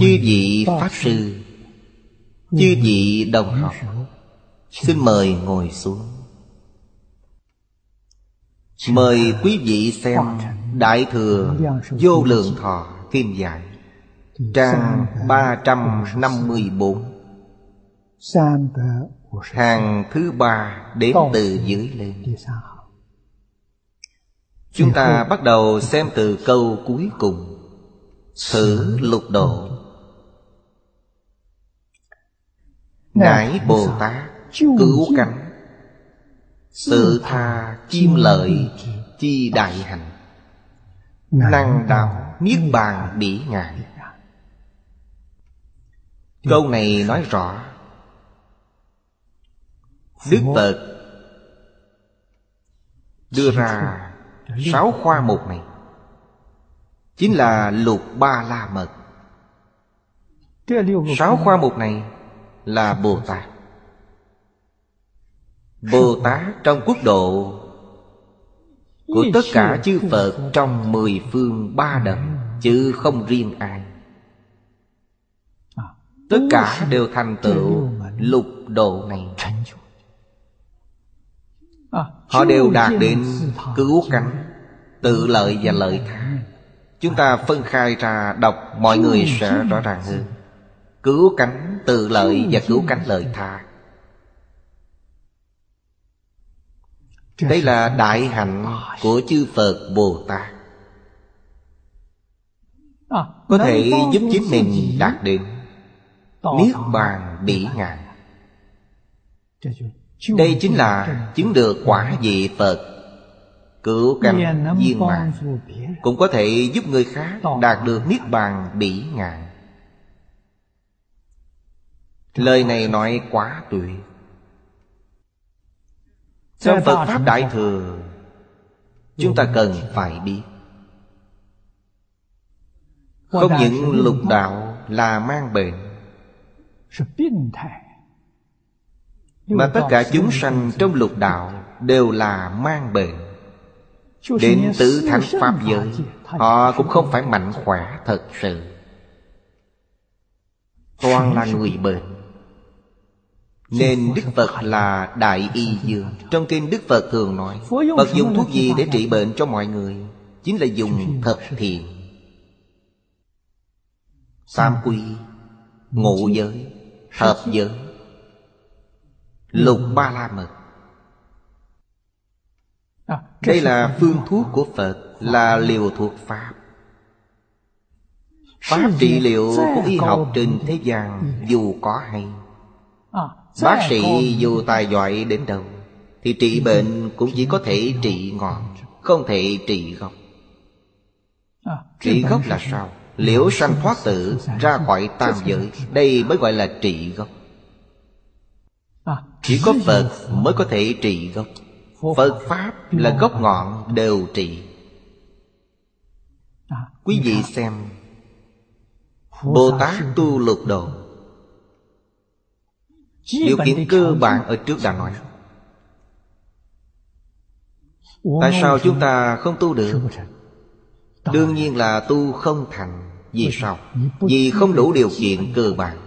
Chư vị Pháp Sư Chư vị đồng học Xin mời ngồi xuống. Mời quý vị xem Đại Thừa Vô Lượng Thọ Kim Giải Trang 354 Hàng thứ ba đến từ dưới lên. Chúng ta bắt đầu xem từ câu cuối cùng. Thử lục độ Ngài Bồ Tát cứu cánh. Tự tha chim lợi chi đại hành Năng đạo niết bàn bỉ ngại Câu này nói rõ, Đức Phật Đưa ra sáu khoa mục này. Chính là lục ba la mật. Sáu khoa mục này là Bồ Tát. Bồ Tát trong quốc độ Của tất cả chư Phật trong mười phương ba đẳng Chứ không riêng ai. Tất cả đều thành tựu lục độ này. Họ đều đạt đến cứu cánh, Tự lợi và lợi tha. Chúng ta phân khai ra đọc, Mọi người sẽ rõ ràng hơn. Cứu cánh tự lợi và cứu cánh lợi tha. Đây là đại hạnh của chư Phật Bồ Tát. Có thể giúp chính mình đạt đến Niết bàn bỉ ngạn. Đây chính là chứng được quả vị Phật Cứu cánh viên mạng Cũng có thể giúp người khác đạt được Niết bàn bỉ ngạn Lời này nói quá tuyệt Trong Phật Pháp Đại Thừa Chúng ta cần phải biết. Không những lục đạo là mang bệnh Mà tất cả chúng sanh trong lục đạo Đều là mang bệnh Đến tứ thánh Pháp giới Họ cũng không phải mạnh khỏe thật sự. Toàn là người bệnh nên Đức Phật là Đại Y Dương Trong kinh Đức Phật thường nói Phật dùng thuốc gì để trị bệnh cho mọi người? Chính là dùng thập thiện Tam quy Ngụ giới Thập giới, Lục ba la mật. Đây là phương thuốc của Phật, Là liều thuộc Pháp. Pháp trị liệu của y học trên thế gian Dù có hay. Bác sĩ dù tài giỏi đến đâu Thì trị bệnh cũng chỉ có thể trị ngọn Không thể trị gốc. Trị gốc là sao? Liễu sanh thoát tử ra khỏi tam giới Đây mới gọi là trị gốc. Chỉ có Phật mới có thể trị gốc. Phật Pháp là gốc ngọn đều trị. Quý vị xem Bồ Tát tu lục độ Điều kiện cơ bản ở trước đã nói. Tại sao chúng ta không tu được? Đương nhiên là tu không thành. Vì sao? Vì không đủ điều kiện cơ bản.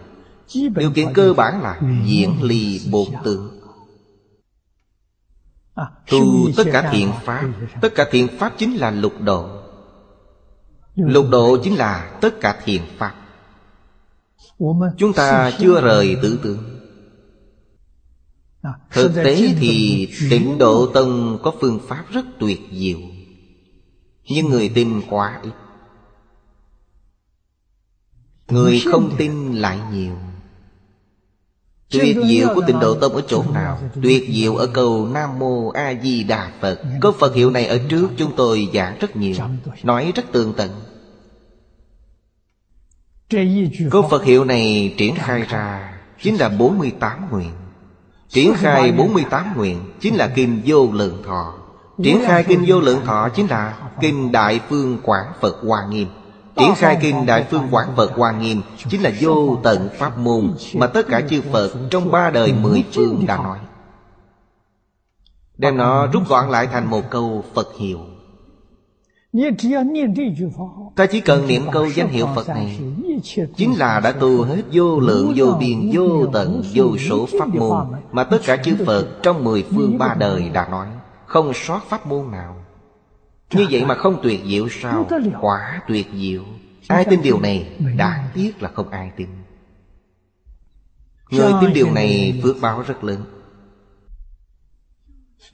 Điều kiện cơ bản là Diễn ly bột tướng Tu tất cả thiện pháp. Tất cả thiện pháp chính là lục độ. Lục độ chính là tất cả thiện pháp. Chúng ta chưa rời tử tưởng Thực tế thì tịnh độ tông có phương pháp rất tuyệt diệu Nhưng người tin quá ít. Người không tin lại nhiều. Tuyệt diệu của tịnh độ tông ở chỗ nào? Tuyệt diệu ở câu Nam Mô A Di Đà Phật. Câu Phật hiệu này ở trước chúng tôi giảng rất nhiều. Nói rất tường tận. Câu Phật. Hiệu này triển khai ra Chính là 48 nguyện Triển khai 48 nguyện Chính là Kinh Vô Lượng Thọ. Triển khai Kinh Vô Lượng Thọ Chính là Kinh Đại Phương Quảng Phật Hoa Nghiêm. Triển khai Kinh Đại Phương Quảng Phật Hoa Nghiêm Chính là vô tận Pháp môn Mà tất cả chư Phật trong ba đời mười phương đã nói. Đem nó rút gọn lại thành một câu Phật hiệu Ta chỉ cần niệm câu danh hiệu Phật này. Chính là đã tu hết vô lượng vô biên vô tận vô số pháp môn Mà tất cả chư Phật trong mười phương ba đời đã nói. Không sót pháp môn nào. Như vậy mà không tuyệt diệu sao? Quả tuyệt diệu. Ai tin điều này Đáng tiếc là không ai tin. Người tin điều này phước báo rất lớn.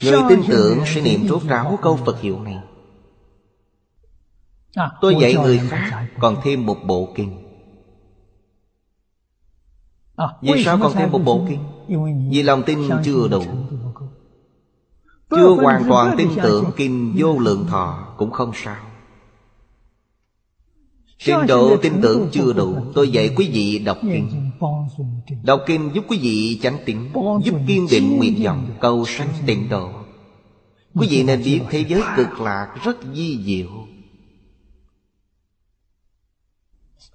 Người tin tưởng sẽ niệm rốt ráo câu Phật hiệu này Tôi dạy người khác còn thêm một bộ kinh. À, Vì sao còn thêm một bộ kinh? Vì lòng tin chưa đủ. Chưa hoàn toàn tin tưởng kinh vô lượng thọ cũng không sao. Trình độ tin tưởng chưa đủ. Tôi dạy quý vị đọc kinh. Đọc kinh giúp quý vị chánh tĩnh Giúp kiên định nguyện vọng cầu sanh tịnh độ. Quý vị nên biết thế giới cực lạc rất di diệu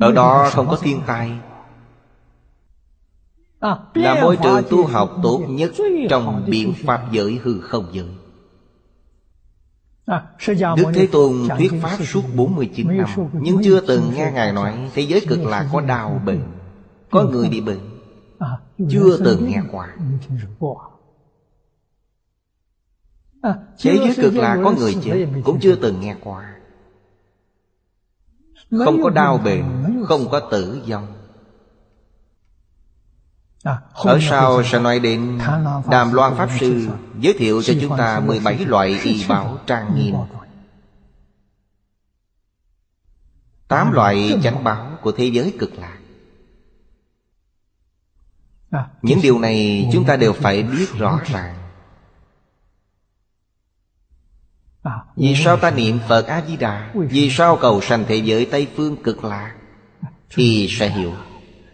Ở đó không có thiên tai. À, Là môi trường tu học tốt nhất Trong biện pháp giới hư không giới. À, Đức Thế Tôn thuyết pháp suốt 49 năm Nhưng chưa từng nghe Ngài nói Thế giới cực lạc có đau bệnh Có người bị bệnh à, Chưa từng nghe qua. Thế giới cực lạc có người chết Cũng chưa từng nghe qua không có đau bệnh Không có tử vong. À, Ở sau sẽ nói đến Đàm Loan Pháp Sư Giới thiệu cho chúng ta 17 loại y bảo trang nghiêm. Tám loại chánh báo của thế giới cực lạc. À, Những điều này chúng ta đều phải biết rõ ràng Vì sao ta niệm Phật A-di-đà? Vì sao cầu sanh thế giới Tây Phương cực lạc Thì sẽ hiểu.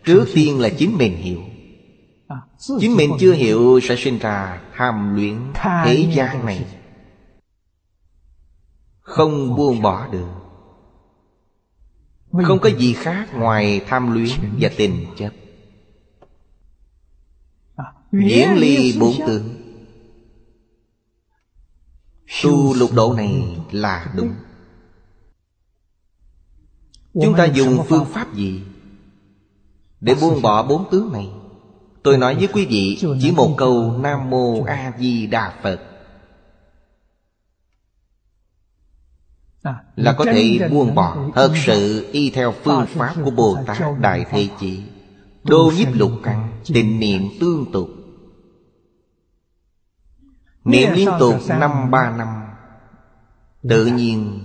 Trước tiên là chính mình hiểu. À, Chính mình chưa hiểu sẽ sinh ra tham luyện thế gian này. Không buông bỏ được. Không có gì khác ngoài tham luyện và tình chấp. Diễn ly bốn tướng Tu lục độ này là đúng. Chúng ta dùng phương pháp gì Để buông bỏ bốn tướng này? Tôi nói với quý vị Chỉ một câu, Nam Mô A Di Đà Phật. Là có thể buông bỏ Thật sự y theo phương pháp của Bồ Tát Đại Thế Chỉ. Đô nhiếp lục căn Tình niệm tương tục. Niệm liên tục năm ba năm. Tự nhiên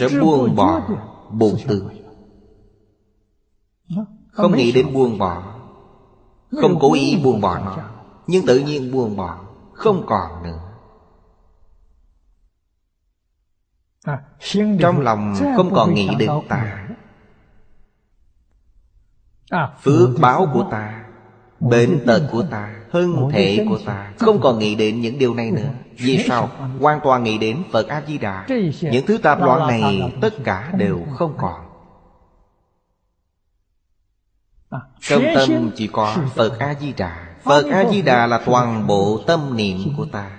Sẽ buông bỏ bổn tư Không nghĩ đến buông bỏ. Không cố ý buông bỏ nó. Nhưng tự nhiên buông bỏ. Không còn nữa. Trong lòng không còn nghĩ đến ta. Phước báo của ta Bệnh tật của ta Thân thể của ta Không còn nghĩ đến những điều này nữa. Vì sao? Hoàn toàn nghĩ đến Phật A-di-đà. Những thứ tạp loạn này Tất cả đều không còn. Trong tâm chỉ có Phật A-di-đà. Phật A-di-đà là toàn bộ tâm niệm của ta.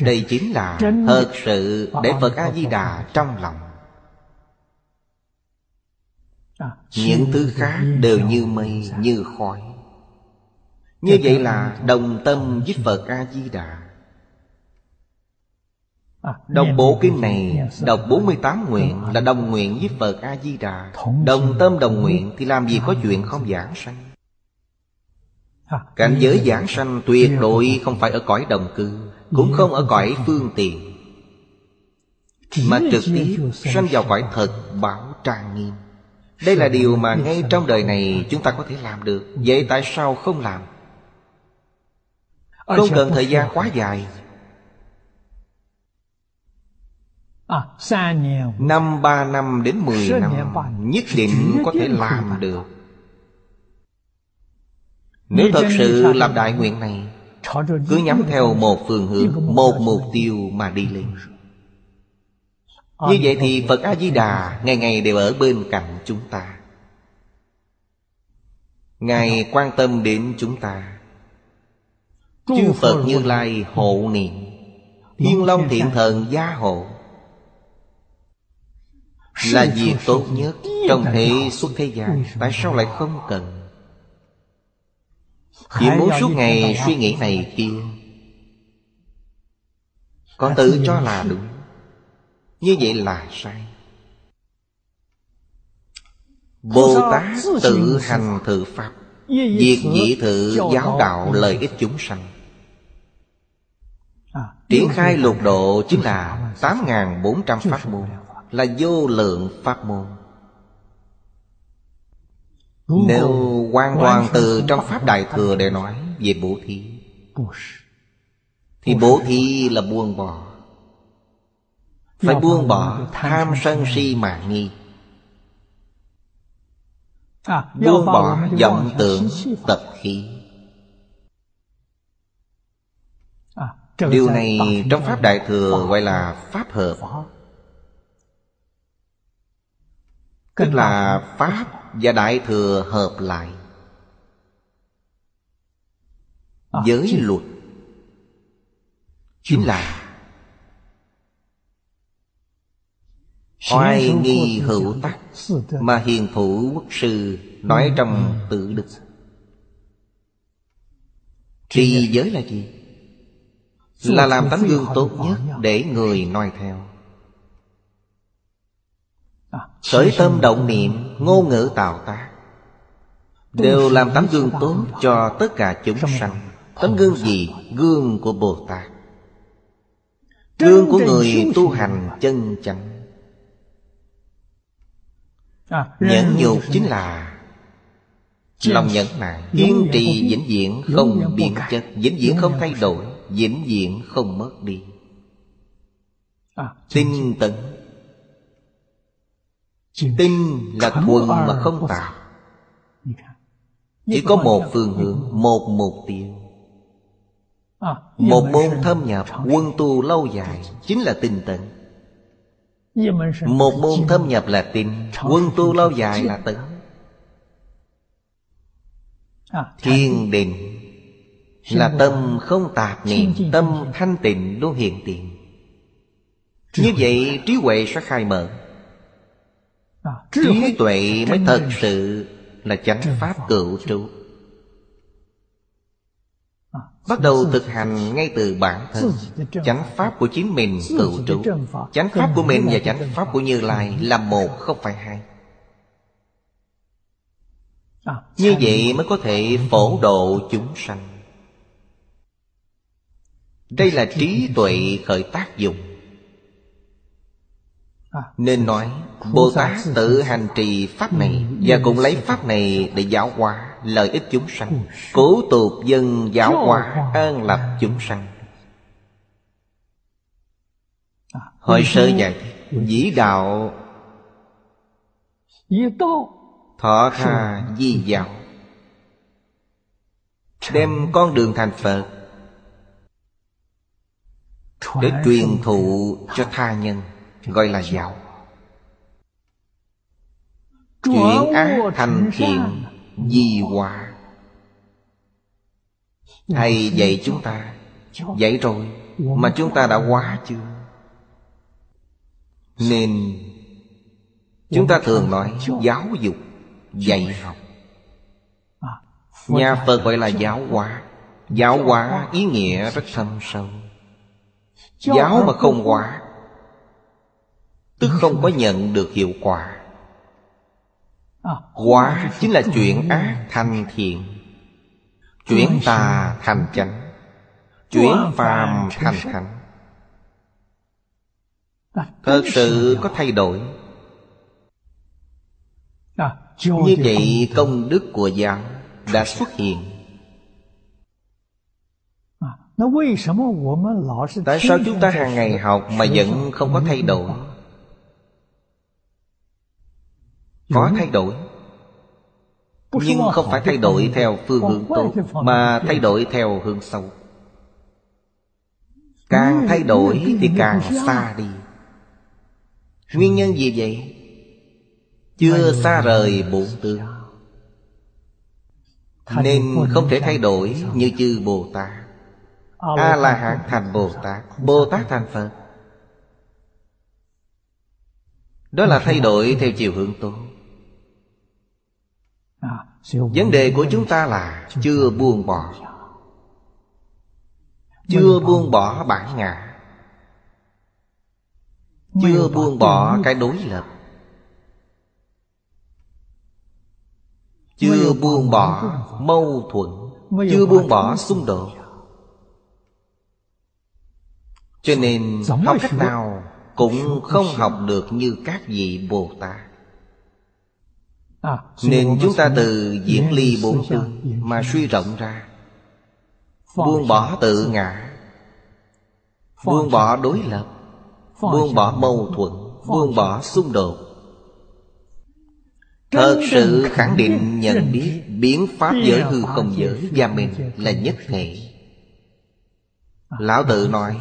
Đây chính là thật sự để Phật A-di-đà trong lòng những thứ khác đều như mây như khói. Như vậy là đồng tâm với phật a di đà Đọc bộ kinh này Đọc 48 nguyện Là đồng nguyện với Phật A-di-đà. Đồng tâm đồng nguyện Thì làm gì có chuyện không giảng sanh. Cảnh giới giảng sanh tuyệt đối không phải ở cõi đồng cư Cũng không ở cõi phương tiện. Mà trực tiếp sanh vào cõi thật bảo trang nghiêm đây là điều mà ngay trong đời này chúng ta có thể làm được. Vậy tại sao không làm? Không cần thời gian quá dài. Năm ba năm đến mười năm Nhất định có thể làm được. Nếu thật sự làm đại nguyện này Cứ nhắm theo một phương hướng Một mục tiêu mà đi lên như vậy thì Phật A-di-đà Ngày ngày đều ở bên cạnh chúng ta. Ngài quan tâm đến chúng ta. Chư Phật Như Lai hộ niệm. Thiên Long Thiện Thần gia hộ. Là việc tốt nhất Trong thế xuất thế gian? Tại sao lại không cần? Chỉ muốn suốt ngày suy nghĩ này kia. Còn tự cho là đúng Như vậy là sai. Bồ Tát tự hành thử Pháp Việc dĩ thử giáo đạo lợi ích chúng sanh. À, Triển khai lục độ chính là 8.400 pháp môn Là vô lượng pháp môn. Nếu hoàn toàn từ trong Pháp Đại Thừa để nói về bố thí. Thì bố thí là buông bỏ Phải buông bỏ tham sân si mạng nghi. À, Buông bỏ vọng tưởng tập khí. À, Điều này trong Pháp Đại Thừa gọi là Pháp hợp. Tức là Pháp và Đại Thừa hợp lại. À, Giới luật. Chính là Oai nghi hữu tắc Mà hiền thủ quốc sư Nói trong tự đức. Trì giới là gì? Là làm tấm gương tốt nhất Để người noi theo. Khởi tâm động niệm Ngôn ngữ tạo tác. Đều làm tấm gương tốt Cho tất cả chúng sanh. Tấm gương gì? Gương của Bồ Tát. Gương của người tu hành chân chánh. À, nhẫn nhục chính là Lòng nhẫn nại Kiên trì vĩnh viễn không biến chất. Vĩnh viễn không thay đổi. Vĩnh viễn không mất đi. À, Tinh tấn. Tinh là thuần mà không tạo. Chỉ có một phương hướng Một mục tiêu. À, Một môn thâm nhập Quân tu lâu dài Chính là tinh tấn một môn thâm nhập là tin Quân tu lâu dài là tấn à, Thiên định Là tâm không tạp niệm Tâm thanh tịnh luôn hiện tiền. Như vậy trí huệ sẽ khai mở. À, Trí tuệ mới thật sự Là chánh pháp cựu trụ Bắt đầu thực hành ngay từ bản thân. Chánh pháp của chính mình tự trụ Chánh pháp của mình và chánh pháp của Như Lai Là một không phải hai. À, Như vậy mới có thể phổ độ chúng sanh. Đây là trí tuệ khởi tác dụng. À, Nên nói Bồ Tát tự hành trì pháp này Và cũng lấy pháp này để giáo hóa lợi ích chúng sanh. Cố tục dân giáo hóa an lập chúng sanh. Hội sơ thích Dĩ đạo Thọ tha di giáo Đem con đường thành Phật. Để truyền thụ cho tha nhân Gọi là giáo Chuyển ác thành thiện di hóa Thầy dạy chúng ta? Dạy rồi Mà chúng ta đã hóa chưa? Nên Chúng ta thường nói giáo dục Dạy học. Nhà Phật gọi là giáo hóa. Giáo hóa ý nghĩa rất thâm sâu. Giáo mà không hóa Tức không có nhận được hiệu quả Hóa chính là chuyển ác thành thiện. Chuyển tà thành chánh. Chuyển phàm thành thánh Thật sự có thay đổi. Như vậy công đức của giáo đã xuất hiện. Tại sao chúng ta hàng ngày học mà vẫn không có thay đổi Có thay đổi. Nhưng không phải thay đổi theo phương hướng tốt Mà thay đổi theo hướng xấu. Càng thay đổi thì càng xa đi. Nguyên nhân gì vậy? Chưa xa rời bổn tướng. Nên không thể thay đổi như chư Bồ Tát. A la hán thành bồ tát. bồ tát thành phật. Đó là thay đổi theo chiều hướng tốt vấn đề của chúng ta là chưa buông bỏ. Chưa buông bỏ bản ngã. Chưa buông bỏ cái đối lập. Chưa buông bỏ mâu thuẫn. Chưa buông bỏ xung đột. cho nên học cách nào cũng không học được như các vị bồ tát nên chúng ta từ diễn ly bốn tương mà suy rộng ra. Buông bỏ tự ngã. Buông bỏ đối lập. Buông bỏ mâu thuẫn. Buông bỏ xung đột. Thật sự khẳng định nhận biết biến pháp giới hư không giới và mình là nhất thể. Lão tự nói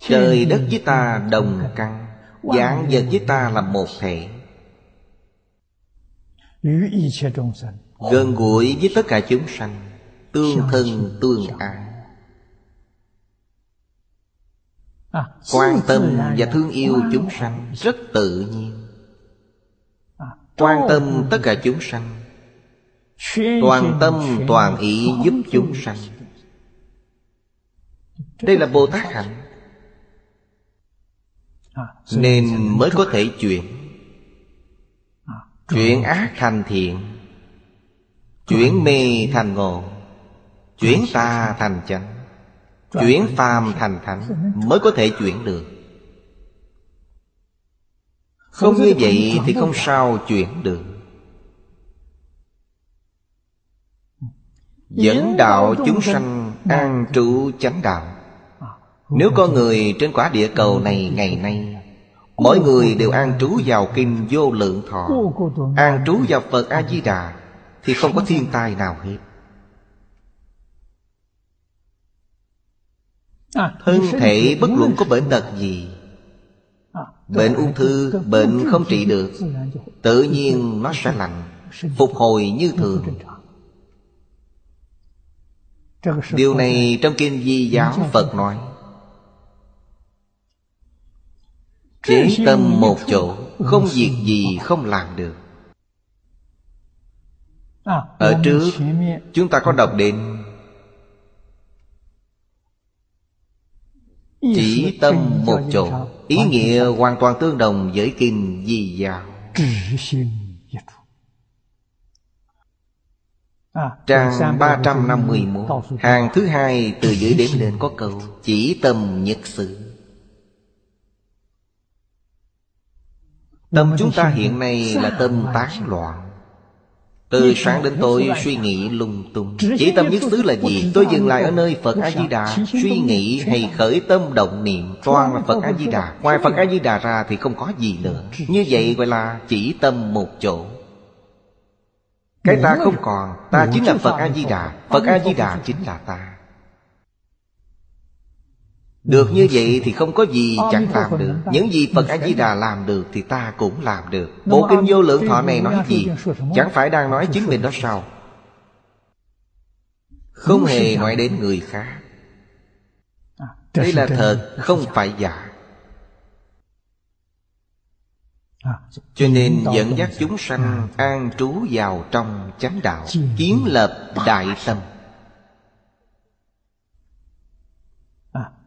trời đất với ta đồng căn dạng vật với ta là một thể gần gũi với tất cả chúng sanh tương thân tương ái quan tâm và thương yêu chúng sanh rất tự nhiên. Quan tâm tất cả chúng sanh. toàn tâm toàn ý giúp chúng sanh. đây là bồ tát hạnh. Nên mới có thể chuyển chuyển ác thành thiện. Chuyển mê thành ngộ. Chuyển tà thành chánh. Chuyển phàm thành thánh mới có thể chuyển được. Không như vậy thì không sao chuyển được. Dẫn đạo chúng sanh an trụ chánh đạo. Nếu có người trên quả địa cầu này ngày nay Mỗi người đều an trú vào kinh vô lượng thọ. An trú vào Phật A-di-đà Thì không có thiên tai nào hết. Thân thể bất luận có bệnh tật gì Bệnh ung thư, bệnh không trị được Tự nhiên nó sẽ lành Phục hồi như thường. Điều này trong Kinh Di Giáo Phật nói Chế tâm một chỗ Không việc gì không làm được. Ở trước chúng ta có đọc đến Chỉ tâm một chỗ Ý nghĩa hoàn toàn tương đồng với Kinh Di Giáo Trang 351 Hàng thứ hai từ dưới đếm lên có câu Chỉ tâm nhất sự Tâm chúng ta hiện nay là tâm tán loạn. Từ sáng đến tối suy nghĩ lung tung. Chỉ tâm nhất xứ là gì? Tôi dừng lại ở nơi Phật A-di-đà. Suy nghĩ hay khởi tâm động niệm Toàn là Phật A-di-đà. Ngoài Phật A-di-đà ra thì không có gì nữa. Như vậy gọi là chỉ tâm một chỗ. Cái ta không còn Ta chính là Phật A-di-đà. Phật A-di-đà chính là ta được như vậy thì không có gì chẳng làm được. Những gì Phật A-di-đà làm được Thì ta cũng làm được. Bộ kinh vô lượng thọ này nói gì Chẳng phải đang nói chính mình đó sao? Không hề nói đến người khác. À, Đây là thật Không phải giả. À, Cho nên dẫn dắt chúng sanh An trú vào trong chánh đạo Kiến lập đại tâm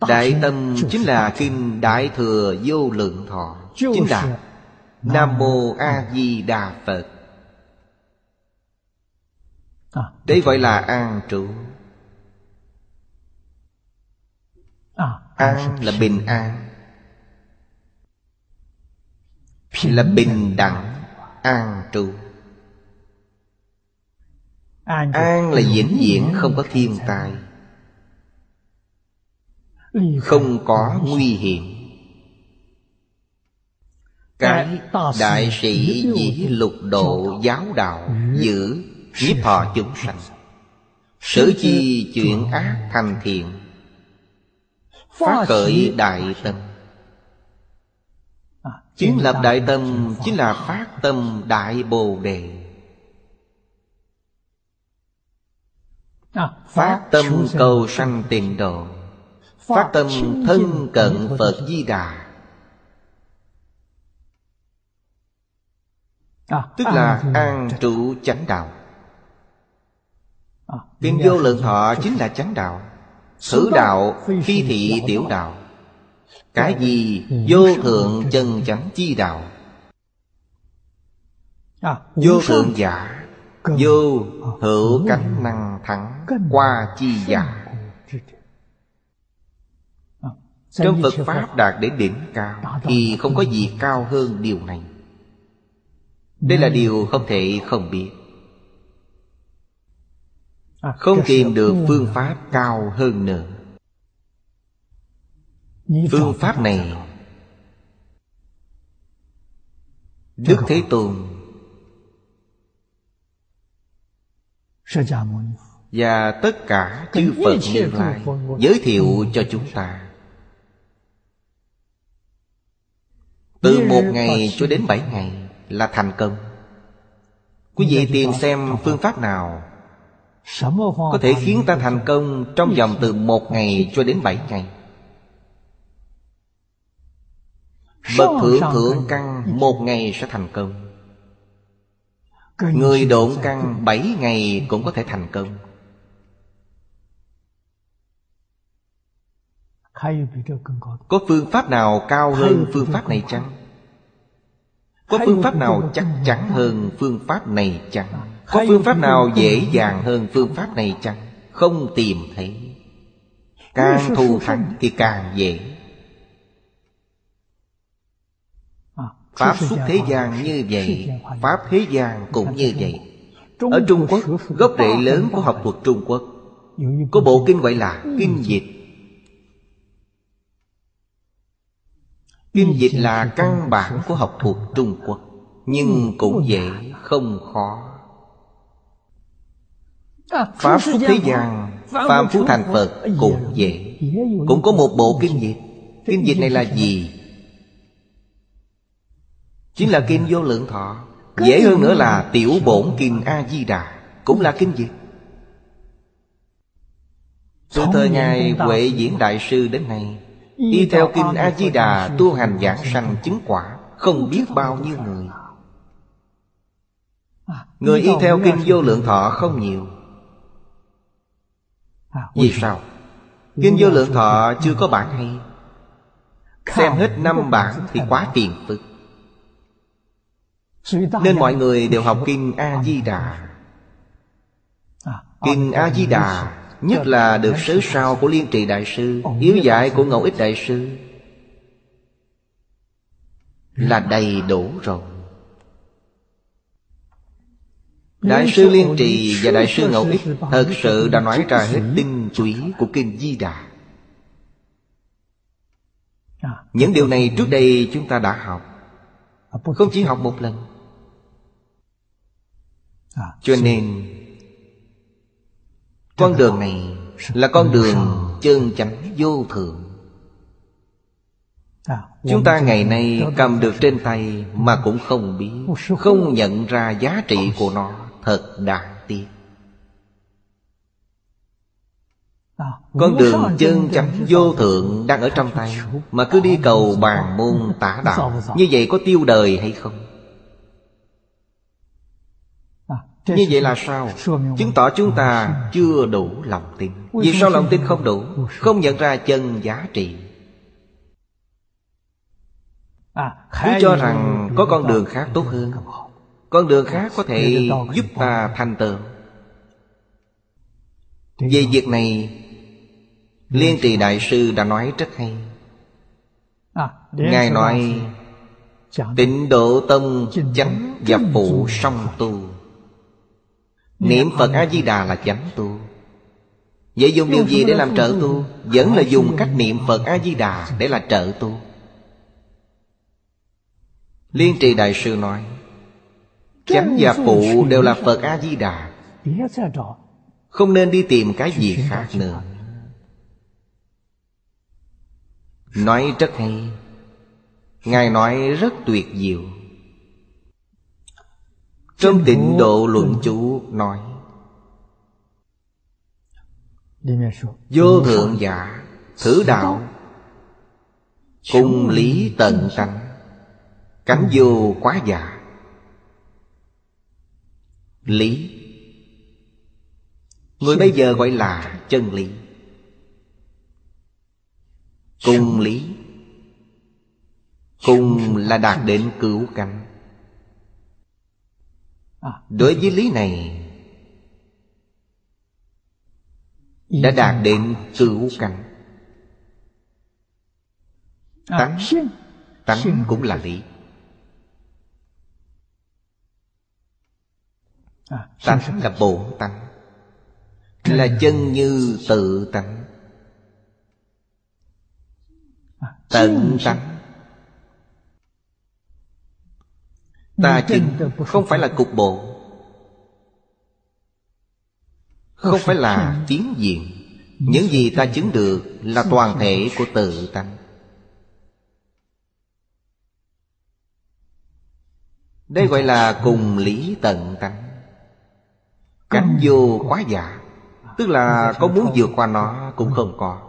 Đại tâm chính là Kinh Đại Thừa Vô Lượng Thọ Chính là Nam Mô A Di Đà Phật. Đây gọi là an trụ. An là bình an. Là bình đẳng An. trụ. An là vĩnh viễn. không có thiên tai không có nguy hiểm. Cái đại sĩ dĩ lục độ giáo đạo giữ nhiếp thọ chúng sanh. Sử chi chuyện ác thành thiện. Phát khởi đại tâm. Kiến lập đại tâm chính là phát tâm đại bồ đề. Phát tâm cầu sanh tịnh độ Phát tâm thân cận Phật Di Đà. Tức là an trụ chánh đạo. Kinh vô lượng thọ chính là chánh đạo. Thử đạo phi thị tiểu đạo. Cái gì vô thượng chân chánh chi đạo? Vô thượng giả Vô hữu cánh năng thắng Qua chi giả Trong Phật Pháp đạt đến đỉnh cao Thì không có gì cao hơn điều này. Đây là điều không thể không biết. Không tìm được phương pháp cao hơn nữa. Phương pháp này Đức Thế Tôn Và tất cả chư Phật Như Lai Giới thiệu cho chúng ta Từ một ngày cho đến bảy ngày Là thành công. Quý vị tìm xem phương pháp nào Có thể khiến ta thành công Trong vòng từ một ngày cho đến bảy ngày. Bậc thượng thượng căn Một ngày sẽ thành công. Người độn căn bảy ngày cũng có thể thành công Có. Phương pháp nào cao hơn phương pháp này chăng? Có. Phương pháp nào chắc chắn hơn phương pháp này chăng? Có phương pháp nào dễ dàng hơn phương pháp này chăng? Không tìm thấy. Càng thù thắng thì càng dễ. Pháp xuất thế gian như vậy Pháp thế gian cũng như vậy. Ở Trung Quốc Gốc rễ lớn của học thuật Trung Quốc Có bộ kinh gọi là Kinh Dịch Kinh dịch là căn bản của học thuật Trung Quốc Nhưng cũng dễ không khó. Pháp xuất thế gian Phạm Phú Thành Phật cũng dễ. Cũng có một bộ kinh dịch. Kinh dịch này là gì? Chính là kinh vô lượng thọ. Dễ hơn nữa là tiểu bổn kinh A-di-đà Cũng là kinh dịch. Từ thời Ngài Huệ Diễn Đại Sư đến nay Y theo kinh A-di-đà tu hành giảng sanh chứng quả Không biết bao nhiêu người. Người y theo kinh vô lượng thọ không nhiều. Vì sao? Kinh vô lượng thọ chưa có bản hay. Xem hết năm bản thì quá tiền phức. Nên mọi người đều học Kinh A-di-đà Kinh A-di-đà Nhất là được sớ sao của Liên Trì Đại Sư, Yếu dạy của Ngẫu Ích Đại Sư. Là đầy đủ rồi. Đại sư Liên Trì và Đại sư Ngẫu Ích Thật sự đã nói ra hết tinh túy của Kinh Di Đà. Những điều này trước đây chúng ta đã học. Không chỉ học một lần. Cho nên con đường này là con đường chân chánh vô thượng Chúng ta ngày nay cầm được trên tay Mà cũng không biết Không nhận ra giá trị của nó Thật đáng tiếc. Con đường chân chánh vô thượng đang ở trong tay Mà cứ đi cầu bàn môn tả đạo. Như vậy có tiêu đời hay không? Như vậy là sao? Chứng tỏ chúng ta chưa đủ lòng tin. Vì sao lòng tin không đủ? Không nhận ra chân giá trị. Cứ cho rằng có con đường khác tốt hơn. Con đường khác có thể giúp ta thành tựu. Về việc này Liên trì đại sư đã nói rất hay. Ngài nói Tịnh độ tâm chánh và phụ song tu Niệm Phật A-di-đà là chánh tu. Vậy dùng điều gì để làm trợ tu? Vẫn là dùng cách niệm Phật A-di-đà Để là trợ tu. Liên trì đại sư nói Chánh và phụ đều là Phật A-di-đà. Không nên đi tìm cái gì khác nữa. Nói rất hay. Ngài nói rất tuyệt diệu trong tịnh độ luận chủ nói Vô thượng giả Thử đạo Cùng lý tận tánh Cánh vô quá giả Lý. Người bây giờ gọi là chân lý. Cùng lý. Cùng là đạt đến cứu cánh Đối với lý này Đã đạt đến cứu cánh Tánh. Tánh cũng là lý. Tánh là bổn tánh. Là chân như tự tánh. Tận tánh Ta chứng không phải là cục bộ. Không phải là tiến diện. Những gì ta chứng được Là toàn thể của tự tánh Đây gọi là cùng lý tận tánh Cảnh vô quá giả Tức là có muốn vượt qua nó cũng không có.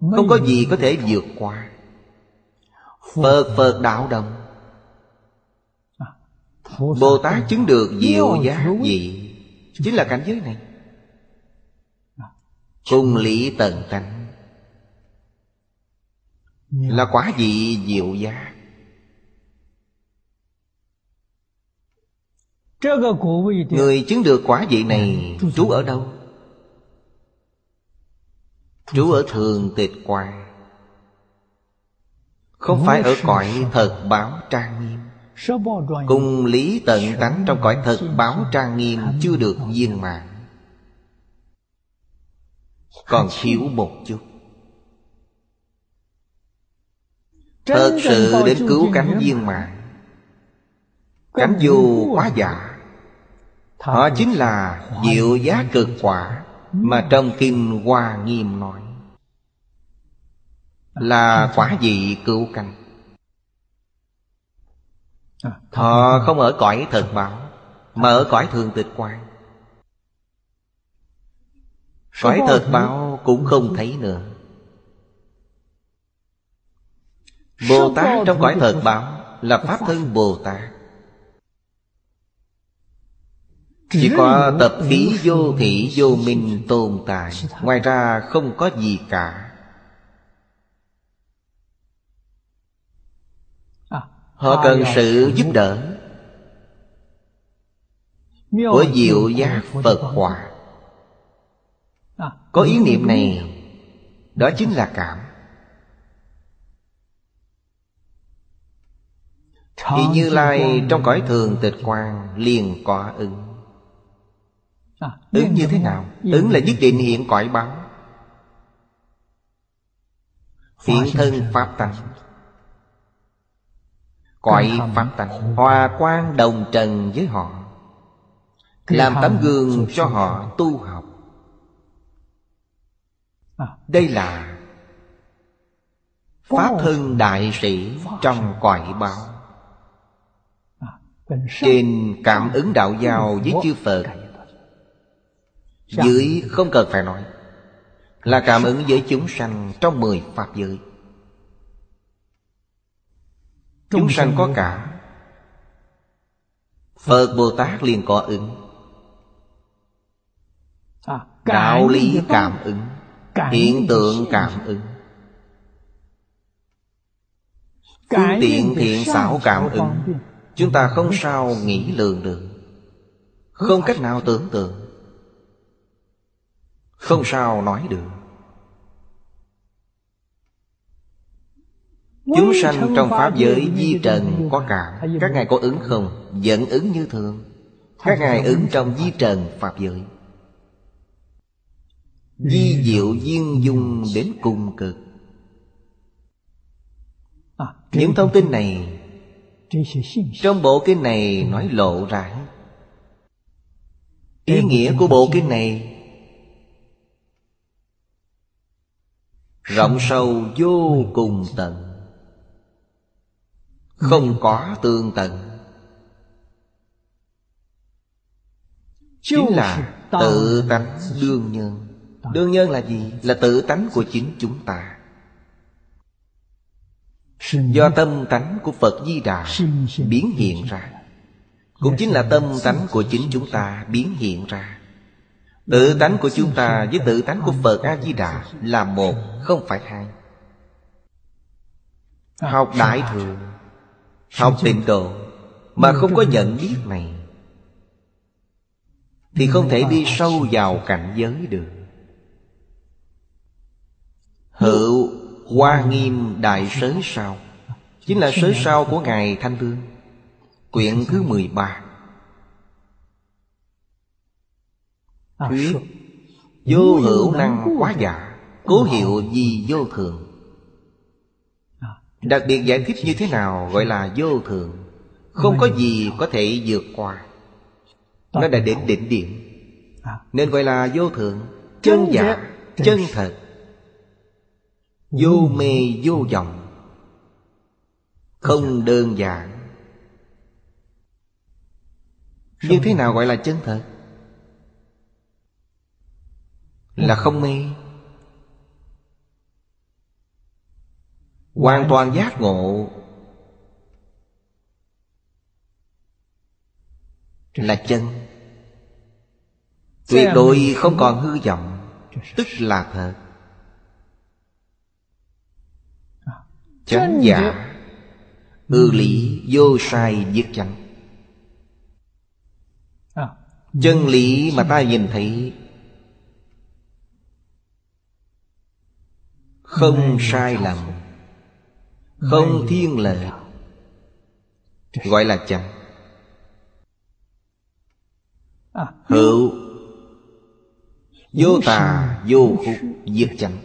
Không có gì có thể vượt qua. Phật Phật đạo đồng Bồ Tát chứng được diệu giá gì? Chính là cảnh giới này. Cùng lý tận tánh. Là quả vị diệu giá. Người chứng được quả vị này Trú ở đâu? Trú ở thường tịch quan Không phải ở cõi thật báo trang nghiêm Cùng lý tận tánh trong cõi thật báo trang nghiêm Chưa được viên mãn. Còn thiếu một chút. Thật sự đến cứu cánh viên mãn. Cánh vô quá giả Họ chính là diệu giá cực quả Mà trong Kinh Hoa Nghiêm nói. Là quả vị cứu cánh Họ không. Ở cõi thật bảo Mà ở cõi thường tịch quan Cõi thật báo cũng không thấy nữa. Bồ Tát trong cõi thật báo Là Pháp thân Bồ Tát. Chỉ có tập khí vô thị vô minh tồn tại Ngoài ra không có gì cả Họ cần sự giúp đỡ Của diệu giác Phật Hòa. Có ý niệm này Đó chính là cảm. Thì Như Lai trong cõi thường tịch quan liền có ứng. Ứng như thế nào? Ứng là nhất định hiện cõi báo. Hiện thân Pháp tánh Cõi Pháp tánh Hòa quan đồng trần với họ. Làm tấm gương cho họ tu học. Đây là Pháp thân đại sĩ trong cõi báo. Trên cảm ứng đạo giao với chư Phật. Dưới không cần phải nói. Là cảm ứng với chúng sanh trong mười Pháp giới Chúng sanh có cảm Phật Bồ Tát liền có ứng. Đạo lý cảm ứng. Hiện tượng cảm ứng. Phương tiện thiện xảo cảm ứng. Chúng ta không sao nghĩ lường được. Không cách nào tưởng tượng. Không sao nói được Chúng sanh trong Pháp giới di trần có cảm. Các ngài có ứng không? Vẫn ứng như thường. Các ngài ứng trong di trần Pháp giới. Di diệu duyên dung đến cùng cực. Những thông tin này Trong bộ kinh này nói lộ ra Ý nghĩa của bộ kinh này Rộng sâu vô cùng tận không có tương tận. Chính là tự tánh đương nhân. Đương nhân là gì? Là tự tánh của chính chúng ta. Do tâm tánh của Phật Di Đà biến hiện ra Cũng chính là tâm tánh của chính chúng ta biến hiện ra. Tự tánh của chúng ta với tự tánh của Phật A-di-đà Là một, không phải hai. Học đại thừa Học tịnh độ Mà không có nhận biết này Thì không thể đi sâu vào cảnh giới được. Hữu Hoa Nghiêm Đại Sới Sao Chính là sới sao của Ngài Thanh Vương Quyện thứ 13 Thuyết Vô hữu năng quá giả Cố hiệu gì vô thường Đặc biệt giải thích như thế nào gọi là vô thường Không có gì có thể vượt qua. Nó đã đến đỉnh điểm. Nên gọi là vô thường Chân giả, chân thật. Vô mê vô vọng Không đơn giản. Như thế nào gọi là chân thật? Là không mê Hoàn toàn giác ngộ. Là chân. Tuyệt đối không còn hư vọng Tức là thật. Chánh giả Ư lý vô sai diệt chánh. Chân lý mà ta nhìn thấy Không sai lầm Không thiên lệ. Gọi là chánh Hữu. Vô tà vô khúc diệt chánh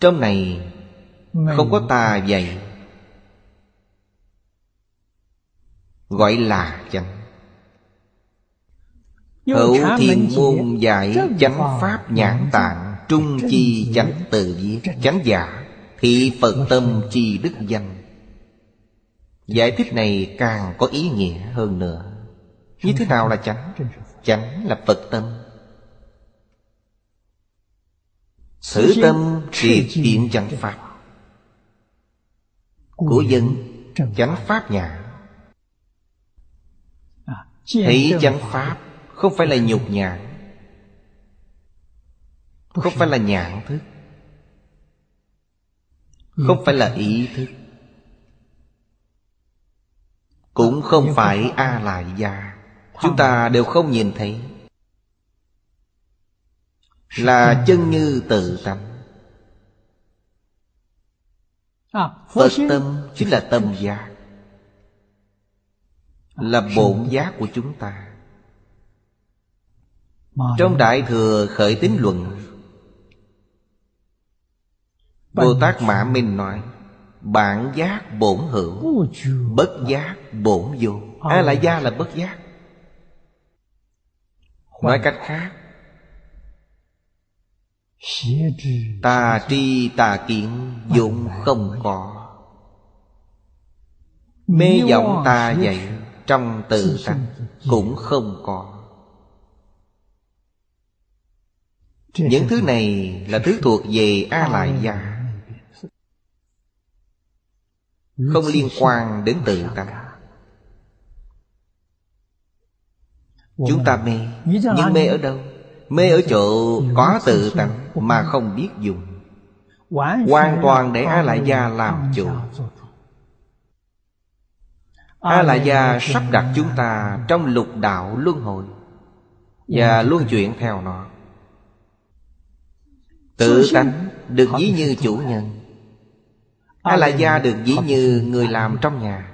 Trong này Không có tà dạy. Gọi là chánh Hữu thiên môn dạy chánh pháp nhãn tạng Trung chi chánh tự viết Chánh giả Thị Phật tâm chi đức danh. Giải thích này càng có ý nghĩa hơn nữa. Như thế nào là chánh? Chánh là Phật tâm. Sử tâm triệt hiện chánh pháp. Của dân chánh pháp nhà. Thấy chánh pháp Không phải là nhục nhã không phải là nhãn thức. Không phải là ý thức. Cũng không phải A lại gia Chúng ta đều không nhìn thấy. Là chân như tự tâm. À, Phật tâm chính là tâm giác Là bổn giác của chúng ta. Trong Đại Thừa Khởi Tín Luận Bồ Tát Mã Minh nói Bản giác bổn hữu Bất giác bổn vô. A la gia là bất giác. Nói cách khác Tà tri tà kiến dụng không có. Mê vọng ta dạy Trong tự tánh Cũng không có. Những thứ này là thứ thuộc về A Lại Gia Không liên quan đến tự ta. Chúng ta mê. Nhưng mê ở đâu? Mê ở chỗ có tự tánh Mà không biết dùng. Hoàn toàn để A Lại Gia làm chủ. A Lại Gia sắp đặt chúng ta Trong lục đạo luân hồi Và luân chuyển theo nó. Tự tánh được ví như chủ nhân hay là gia được. dĩ như người làm trong nhà?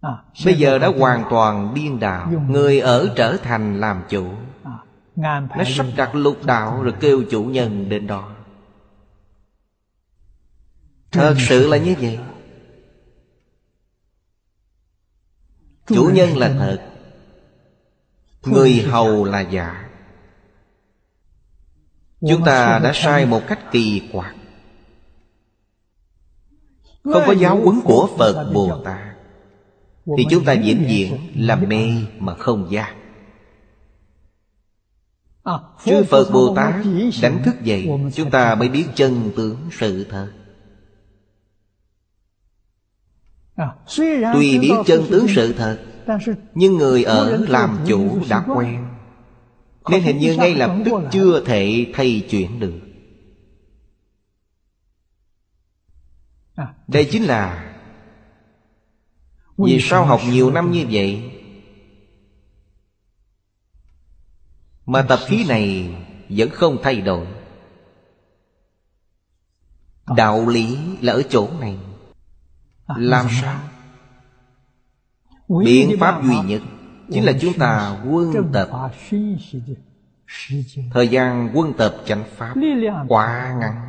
À, Bây giờ đã hoàn toàn điên đạo Người ở trở thành làm chủ. À, Nó sắp đặt lục đạo Rồi kêu chủ nhân đến đó. Thật sự là như vậy. Chủ nhân là thật. Người hầu là giả. Chúng ta đã sai một cách kỳ quặc không có giáo huấn của Phật Bồ Tát Thì chúng ta diễn diện là mê mà không giác. Chư Phật Bồ Tát đánh thức dậy, Chúng ta mới biết chân tướng sự thật. Tuy biết chân tướng sự thật, Nhưng người ở làm chủ đã quen. Nên hình như ngay lập tức chưa thể thay chuyển được. Đây chính là Vì sao học nhiều năm như vậy? Mà tập khí này vẫn không thay đổi. Đạo lý là ở chỗ này. Làm sao? Biện pháp duy nhất Chính là chúng ta quân tập. Thời gian quân tập chánh pháp quá ngắn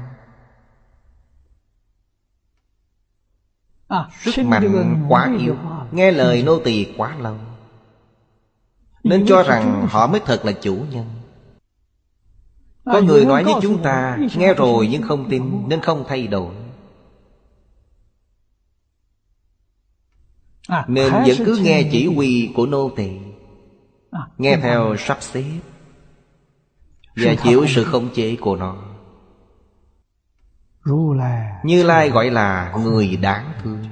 Sức mạnh quá yếu. Nghe lời nô tỳ quá lâu. Nên cho rằng họ mới thật là chủ nhân. Có người nói với chúng ta Nghe rồi nhưng không tin Nên không thay đổi. Nên vẫn cứ nghe chỉ huy của nô tỳ. Nghe theo sắp xếp. Và chịu sự không chế của nó Như Lai gọi là người đáng thương.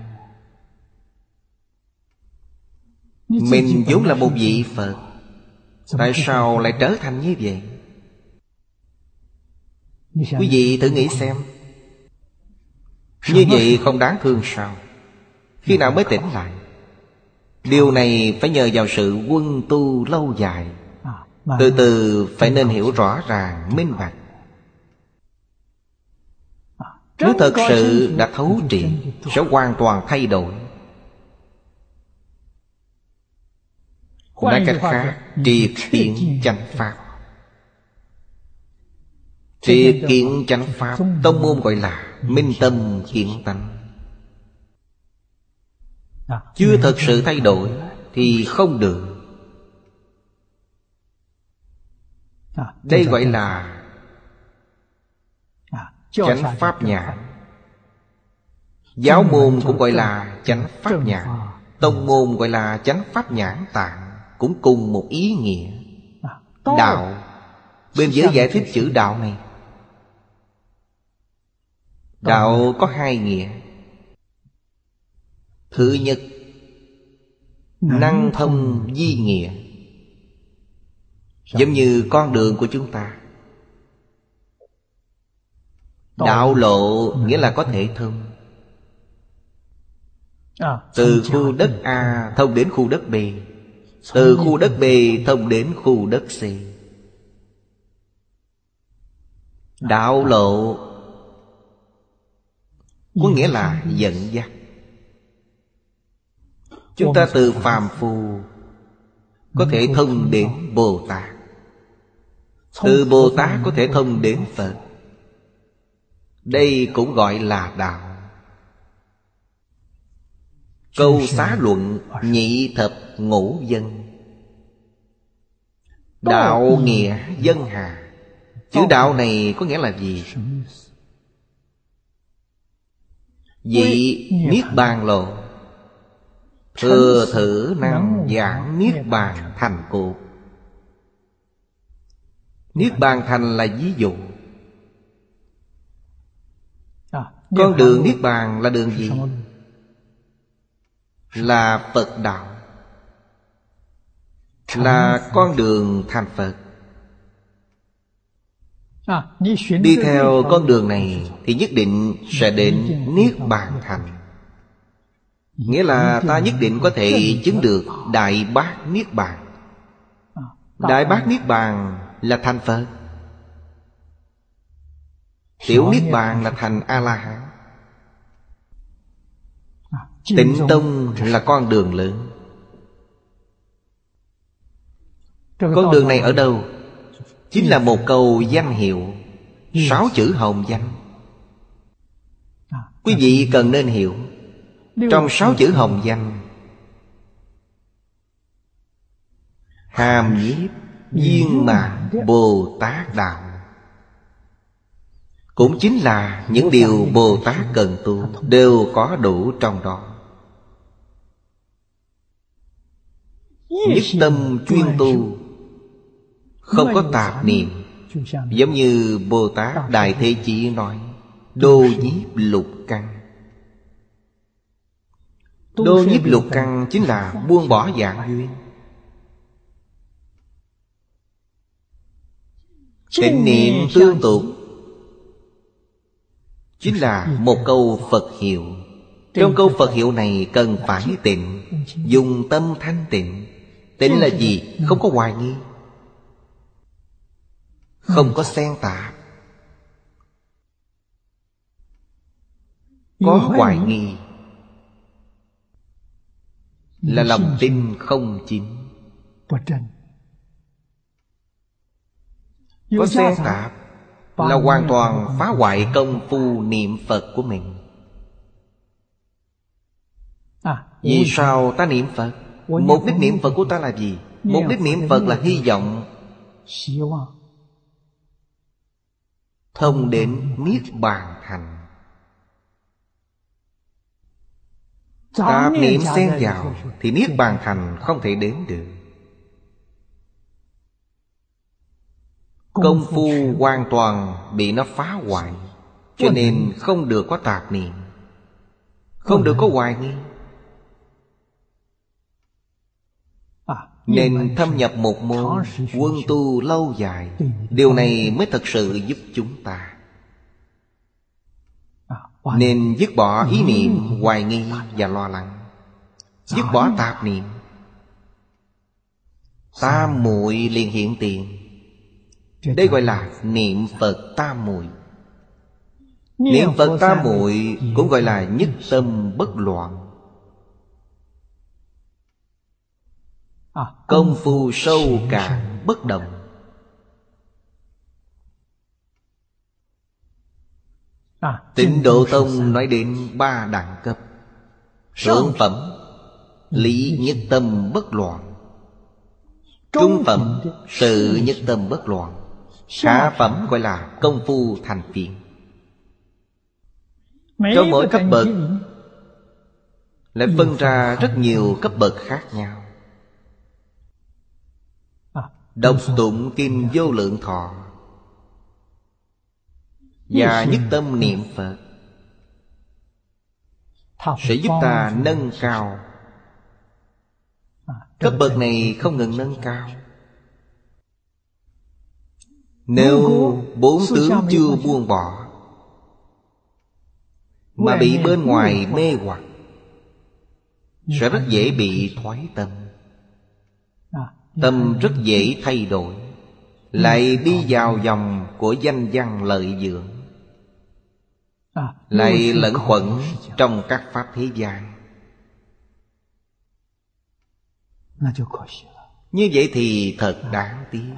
Mình vốn là một vị Phật. Tại sao lại trở thành như vậy? Quý vị thử nghĩ xem. Như vậy không đáng thương sao? Khi nào mới tỉnh lại? Điều này phải nhờ vào sự quân tu lâu dài. Từ từ phải nên hiểu rõ ràng, minh bạch Nếu thật sự đã thấu triệt Sẽ hoàn toàn thay đổi. Nói cách khác Triệt kiện chánh pháp. Triệt kiện chánh pháp Tông môn gọi là Minh tâm kiện tánh. Chưa thật sự thay đổi Thì không được. Đây gọi là Chánh pháp nhãn Giáo môn cũng gọi là chánh pháp nhãn Tông môn gọi là chánh pháp nhãn tạng Cũng cùng một ý nghĩa. Đạo. Bên dưới giải thích chữ đạo này. Đạo có hai nghĩa. Thứ nhất Năng thông di nghĩa. Giống như con đường của chúng ta Đạo lộ nghĩa là có thể thông. Từ khu đất A thông đến khu đất B. Từ khu đất B thông đến khu đất C. Đạo lộ Có nghĩa là dẫn dắt. Chúng ta từ phàm phu Có thể thông đến Bồ Tát. Từ Bồ Tát có thể thông đến Phật Đây cũng gọi là đạo. Câu xá luận nhị thập ngũ dân. Đạo nghĩa dân hà. Chữ đạo này có nghĩa là gì? Vị Niết Bàn Lộ. Thừa thử năng giảng Niết Bàn thành cột Niết Bàn thành là ví dụ Con đường Niết Bàn là đường gì? Là Phật Đạo. Là con đường thành Phật. Đi theo con đường này Thì nhất định sẽ đến Niết Bàn Thành. Nghĩa là ta nhất định có thể chứng được Đại Bát Niết Bàn. Đại Bát Niết Bàn là thành Phật Tiểu Niết Bàn là thành A-la-hán. Tịnh Tông là con đường lớn. Con đường này ở đâu? Chính là một câu danh hiệu. Sáu chữ hồng danh. Quý vị cần nên hiểu. Trong sáu chữ hồng danh. Hàm nhiếp Viên mạng Bồ Tát Đạo cũng chính là những điều Bồ Tát cần tu Đều có đủ trong đó. Nhất tâm chuyên tu, Không có tạp niệm. Giống như Bồ Tát Đại Thế Chí nói, Đô nhiếp lục căn. Đô nhiếp lục căn chính là buông bỏ dạng duyên. Tịnh niệm tương tục Chính là một câu Phật hiệu. Trong câu Phật hiệu này cần phải tịnh, Dùng tâm thanh tịnh. Tịnh là gì? Không có hoài nghi. Không có xen tạp Có hoài nghi. Là lòng tin không chính Có xen tạp là hoàn toàn phá hoại công phu niệm Phật của mình. À, Vì sao ta niệm Phật? Mục đích niệm Phật của ta là gì? Mục đích niệm Phật là hy vọng. Thông đến Niết Bàn Thành. Tạp niệm xen vào Thì Niết Bàn Thành không thể đến được Công phu hoàn toàn bị nó phá hoại Cho nên không được có tạp niệm. Không được có hoài nghi. À, Nên thâm nhập một môn Quân tu lâu dài Điều này mới thật sự giúp chúng ta. À, Nên dứt bỏ ý niệm hoài nghi và lo lắng. Dứt bỏ tạp niệm. Tam muội liền hiện tiền đây gọi là niệm Phật tam muội. Niệm Phật tam muội cũng gọi là nhất tâm bất loạn. À, Công phu sâu cạn bất động à, Tịnh Độ Tông nói đến ba đẳng cấp. Thượng phẩm Lý nhất tâm bất loạn. Trung phẩm Sự nhất tâm bất loạn Hạ phẩm gọi là công phu thành phiền Trong mỗi cấp bậc Lại phân ra rất nhiều cấp bậc khác nhau. À, Độc tụng kim vô lượng thọ. Và nhất tâm niệm Phật. Sẽ giúp ta nâng cao. À, Cấp bậc này không ngừng nâng cao nếu bốn tướng chưa buông bỏ Mà bị bên ngoài mê hoặc Sẽ rất dễ bị thoái tâm. À, Tâm rất dễ thay đổi. Lại đi vào dòng của danh văn lợi dưỡng. À, Lại lẫn quẩn trong các pháp thế gian. Như vậy thì thật đáng tiếc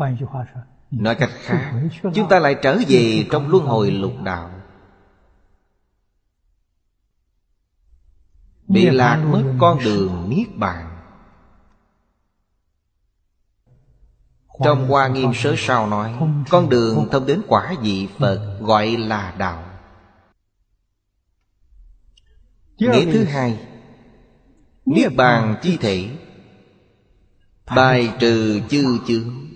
Nói cách khác Chúng ta lại trở về trong luân hồi lục đạo. Bị lạc mất con đường Niết Bàn. Trong Hoa Nghiêm Sớ Sao nói Con đường thông đến quả vị Phật gọi là đạo. Nghĩa thứ hai Niết Bàn chi thể. Bài trừ chư chướng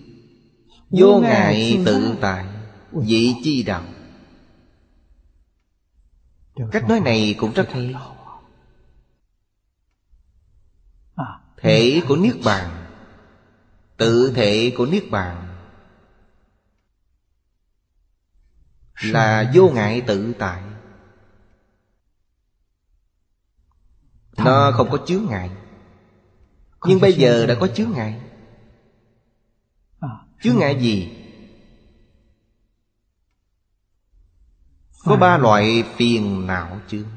Vô ngại tự tại Vị chi đạo. Cách nói này cũng rất hay. à, Thể của Niết Bàn. Tự thể của Niết Bàn. Là vô ngại tự tại. Nó không có chướng ngại. Nhưng bây giờ đã có chướng ngại Chướng ngại gì? Có ba loại phiền não chướng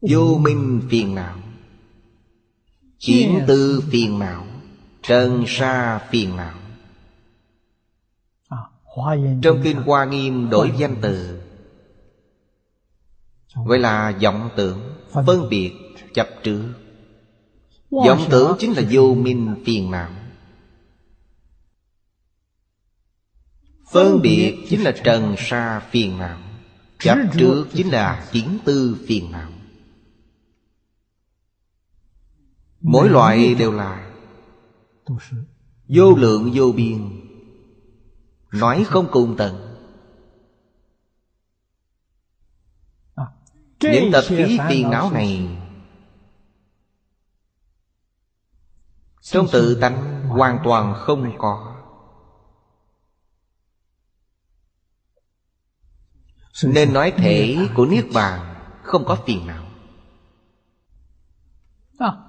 Vô minh phiền não. Chuyển tư phiền não. Trần sa phiền não. À, Trong Kinh Hoa Nghiêm đổi danh từ. Gọi là vọng tưởng Phân biệt chấp trước vọng tưởng chính là vô minh phiền não. Phân biệt chính là trần sa phiền não. Chấp trước chính là kiến tư phiền não. Mỗi loại đều là Vô lượng vô biên. Nói không cùng tận. Những tập khí phiền não này Trong tự tánh hoàn toàn không có. Nên nói thể của Niết Bàn Không có phiền não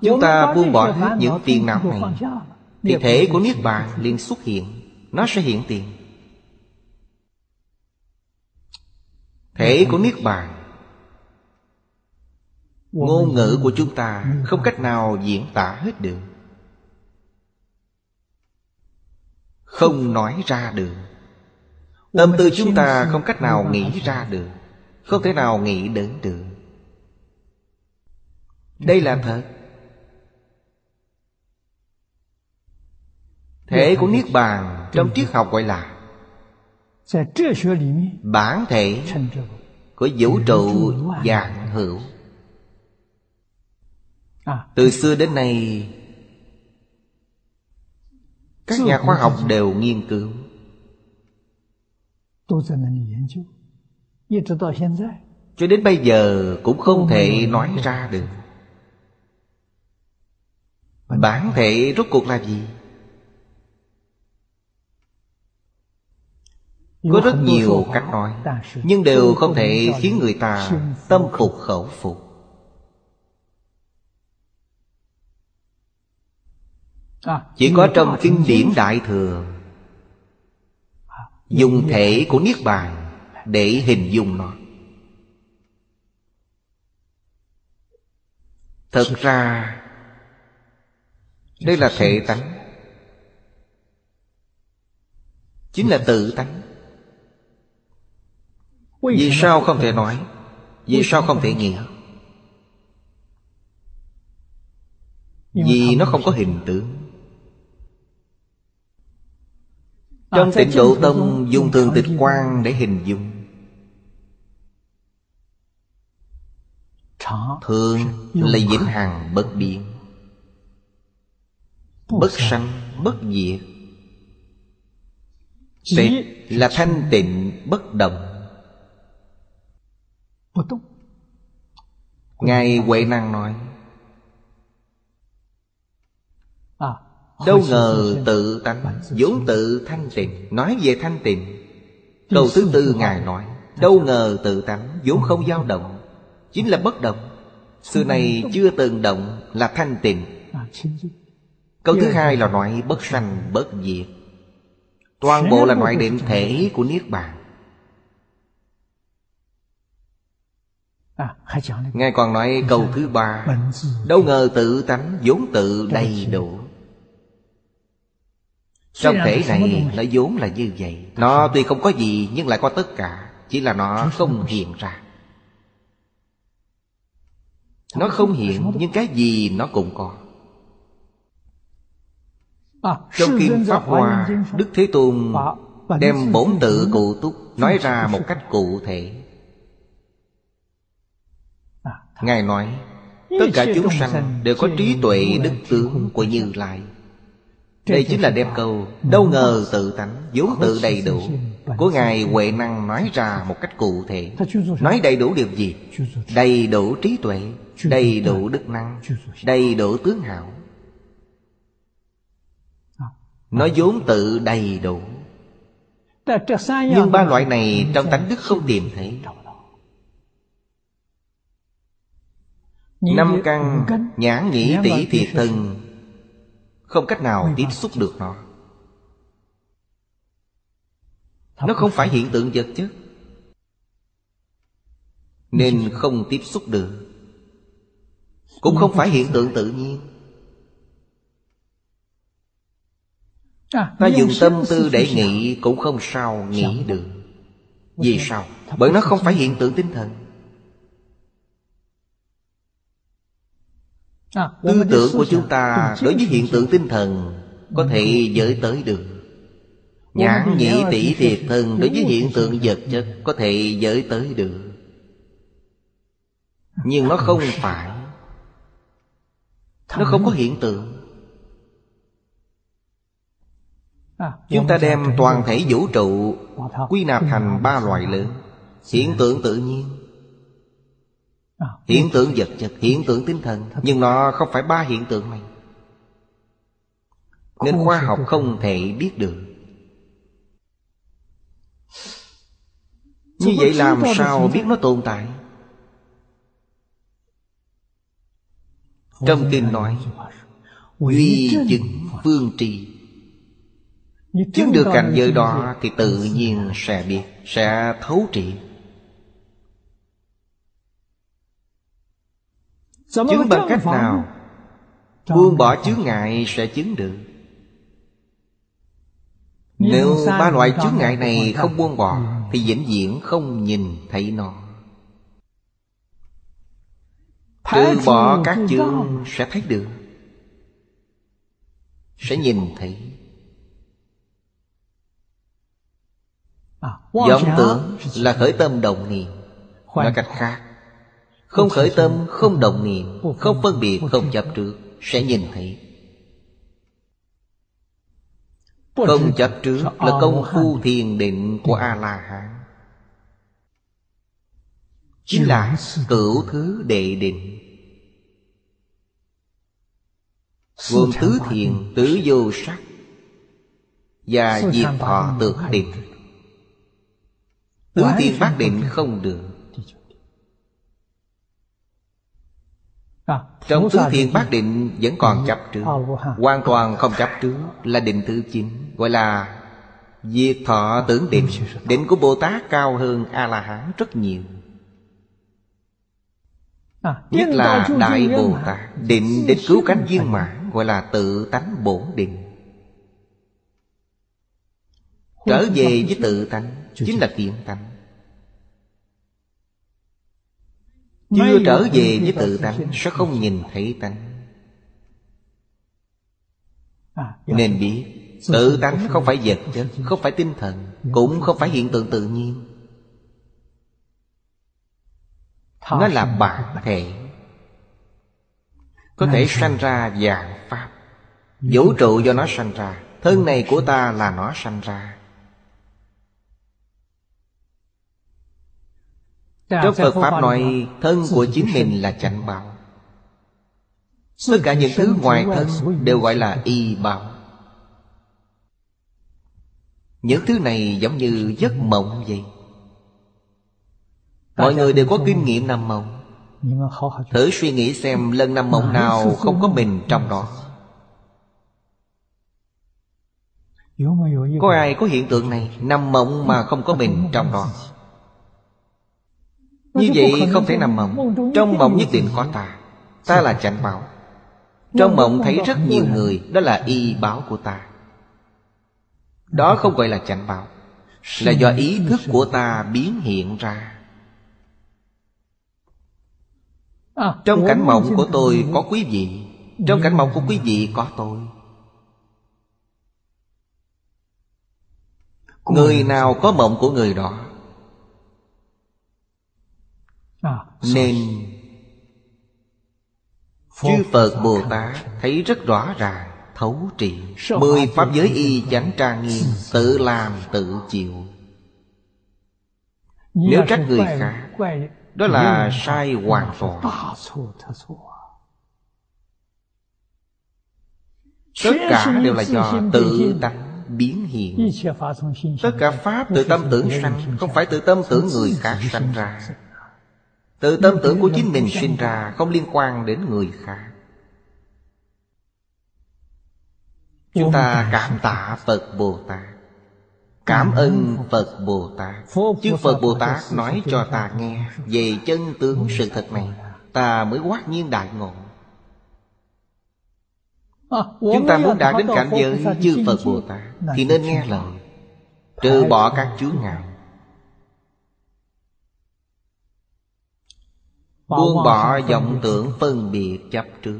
Chúng ta buông bỏ hết những phiền não này. Thì thể của Niết Bàn liền xuất hiện. Nó sẽ hiện tiền. Thể của Niết Bàn Ngôn ngữ của chúng ta không cách nào diễn tả hết được Không nói ra được. Tâm tư chúng ta không cách nào nghĩ ra được, Không thể nào nghĩ đến được. Đây là thật. Thể của Niết Bàn Trong triết học gọi là Bản thể Của vũ trụ dạng hữu. Từ xưa đến nay các nhà khoa học đều nghiên cứu. Cho đến bây giờ cũng không thể nói ra được. Bản thể rốt cuộc là gì? Có rất nhiều cách nói, Nhưng đều không thể khiến người ta tâm phục khẩu phục. Chỉ có trong kinh điển Đại Thừa Dùng thể của Niết Bàn Để hình dung nó. Thật ra Đây là thể tánh. Chính là tự tánh. Vì sao không thể nói? Vì sao không thể nghĩa? Vì nó không có hình tượng Trong tịnh độ tông dùng thường tịch quan để hình dung. Thường là vĩnh hằng bất biến. Bất sanh bất diệt. Tịch là thanh tịnh bất động. Ngài Huệ Năng nói Đâu ngờ tự tánh vốn tự thanh tịnh. Nói về thanh tịnh Câu thứ tư Ngài nói Đâu ngờ tự tánh vốn không dao động Chính là bất động. Xưa này chưa từng động là thanh tịnh. Câu thứ hai là nói bất sanh bất diệt. Toàn bộ là loại định thể của Niết Bàn. Ngài còn nói câu thứ ba Đâu ngờ tự tánh vốn tự đầy đủ trong thể này nó vốn là như vậy. Nó tuy không có gì nhưng lại có tất cả. Chỉ là nó không hiện ra. Nó không hiện nhưng cái gì nó cũng có. À, Trong Kinh Pháp Hoa Đức Thế Tôn đem bổn tự cụ túc Nói ra một cách cụ thể. À, Ngài nói Tất cả chúng sanh đều có trí tuệ đức tướng của Như Lai đây chính là đẹp câu Đâu ngờ tự tánh, vốn tự đầy đủ. Của Ngài Huệ Năng nói ra một cách cụ thể. Nói đầy đủ điều gì? Đầy đủ trí tuệ, Đầy đủ đức năng, Đầy đủ tướng hảo. Nó vốn tự đầy đủ. Nhưng ba loại này trong tánh đức không tìm thấy. Năm căn nhãn nhĩ tỷ thiệt thân không cách nào tiếp xúc được nó. Nó không phải hiện tượng vật chất Nên không tiếp xúc được. Cũng không phải hiện tượng tự nhiên. À, Ta dùng tâm tư để nghĩ Cũng không sao nghĩ được. Vì sao? Bởi nó không phải hiện tượng tinh thần Tư tưởng của chúng ta đối với hiện tượng tinh thần Có thể giới tới được. Nhãn nhị tỷ thiệt thân đối với hiện tượng vật chất Có thể giới tới được. Nhưng nó không phải. Nó không có hiện tượng. Chúng ta đem toàn thể vũ trụ Quy nạp thành ba loại lớn. Hiện tượng tự nhiên Hiện tượng vật chất Hiện tượng tinh thần Nhưng nó không phải ba hiện tượng này. Nên khoa học không thể biết được. Như vậy làm sao biết nó tồn tại? Trong kinh nói Duy chứng phương trì. Chứng được cảnh giới đó Thì tự nhiên sẽ biết Sẽ thấu trị Chứng bằng cách nào? Buông bỏ chướng ngại sẽ chứng được. Nếu ba loại chướng ngại này không buông bỏ Thì vĩnh viễn không nhìn thấy nó. Trừ bỏ các chướng sẽ thấy được. Sẽ nhìn thấy. Vọng tưởng là khởi tâm động niệm. Nói cách khác không khởi tâm, không động niệm Không phân biệt, không chấp trước Sẽ nhìn thấy. Không chấp trước là công phu thiền định của A-la-hán. Chính là cửu thứ đệ định. Gồm tứ thiền, tứ vô sắc Và diệt thọ tự định. Tứ thiên bát định không được. Trong tứ thiên bát định vẫn còn chấp trước Hoàn toàn không chấp trước Là định thứ chín Gọi là Diệt thọ tưởng định. Định của Bồ Tát cao hơn A-la-hán rất nhiều. Nhất là Đại Bồ Tát Định đến cứu cánh viên mãn Gọi là tự tánh bổn định. Trở về với tự tánh Chính là kiện tánh Chưa trở về với tự tánh Sẽ không nhìn thấy tánh Nên biết Tự tánh không phải vật chất Không phải tinh thần Cũng không phải hiện tượng tự nhiên. Nó là bản thể. Có thể sanh ra dạng pháp. Vũ trụ do nó sanh ra Thân này của ta là nó sanh ra Trong Phật Pháp nói Thân của chính mình là chánh bảo Tất cả những thứ ngoài thân Đều gọi là y bảo Những thứ này giống như giấc mộng vậy. Mọi người đều có kinh nghiệm nằm mộng. Thử suy nghĩ xem lần nằm mộng nào không có mình trong đó. Có ai có hiện tượng này Nằm mộng mà không có mình trong đó như vậy không thể nằm mộng. Trong mộng nhất định có ta. Ta là chánh bảo Trong mộng thấy rất nhiều người Đó là y báo của ta. Đó không gọi là chánh bảo Là do ý thức của ta biến hiện ra. Trong cảnh mộng của tôi có quý vị. Trong cảnh mộng của quý vị có tôi. Người nào có mộng của người đó Nên Chư Phật Bồ Tát thấy rất rõ ràng Thấu trị Mười Pháp giới y chánh trang nghiêm Tự làm tự chịu. Nếu trách người khác Đó là sai hoàn toàn. Tất cả đều là do tự tánh biến hiện. Tất cả Pháp tự tâm tưởng sanh Không phải tự tâm tưởng người khác sanh ra Tự tâm tưởng của chính mình sinh ra Không liên quan đến người khác. Chúng ta cảm tạ Phật Bồ Tát. Cảm ơn Phật. Bồ Tát. Chứ Phật Bồ Tát nói cho ta nghe Về chân tướng sự thật này. Ta mới quát nhiên đại ngộ. Chúng ta muốn đạt đến cảnh giới chư Phật Bồ Tát Thì nên nghe lời. Trừ bỏ các chướng ngại Buông bỏ vọng tưởng phân biệt chấp trước.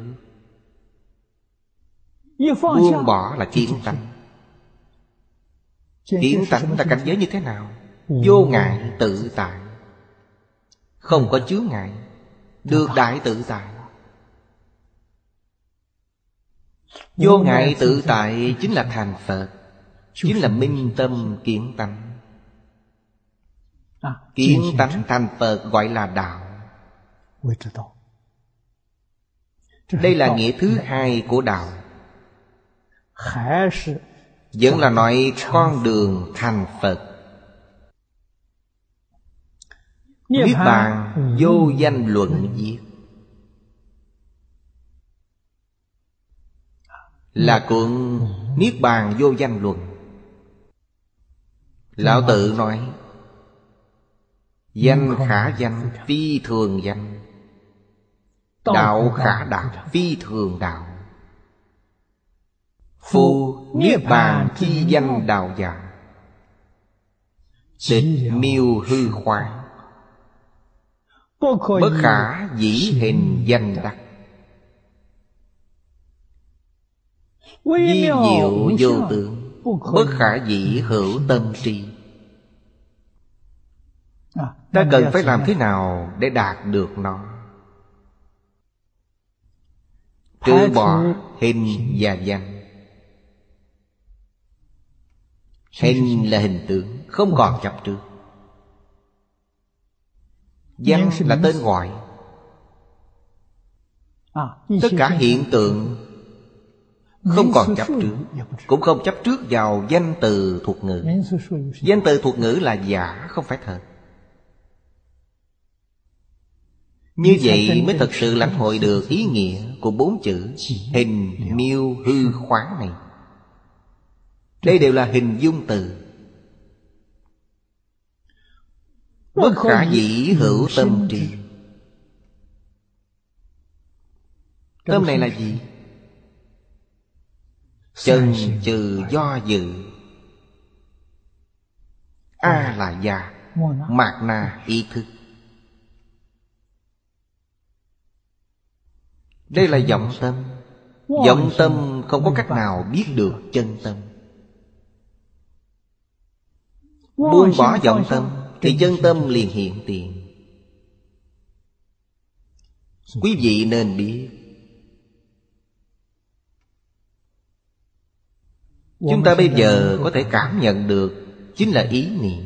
Buông bỏ là kiến tánh. Kiến tánh là cảnh giới như thế nào? Vô ngại tự tại. Không có chướng ngại Được đại tự tại. Vô ngại tự tại. chính là thành Phật Chính là minh tâm kiến tánh. À, Kiến tánh thành Phật gọi là đạo Đây là nghĩa thứ hai của đạo. Vẫn là nói con đường thành Phật. Niết bàn vô danh luận viết. Là cuộn Niết bàn vô danh luận. Lão tự nói Danh khả danh phi thường danh Đạo khả đạo phi thường đạo Phu Niết bàn chi danh đạo giả Tịch miêu hư khoáng Bất khả dĩ hình danh đắc. Di diệu vô tượng Bất khả dĩ hữu tâm tri. À, Ta cần phải làm thế nào để đạt được nó Trừ bỏ hình và danh Hình là hình tượng Không còn chấp trước Danh là tên gọi. À, Tất cả hiện tượng Không còn chấp trước Cũng không chấp trước vào danh từ thuộc ngữ. Danh từ thuộc ngữ là giả Không phải thật Như vậy mới thật sự lãnh hội được ý nghĩa Của bốn chữ Hình miêu hư khoáng này. Đây đều là hình dung từ. Bất khả dĩ hữu tâm trì Tâm này là gì? Chân trừ do dự. A là già. Mạc na ý thức Đây là vọng tâm. Vọng tâm không có cách nào biết được chân tâm. Buông bỏ vọng tâm Thì chân tâm liền hiện tiền. Quý vị nên biết. Chúng ta bây giờ có thể cảm nhận được Chính là ý niệm.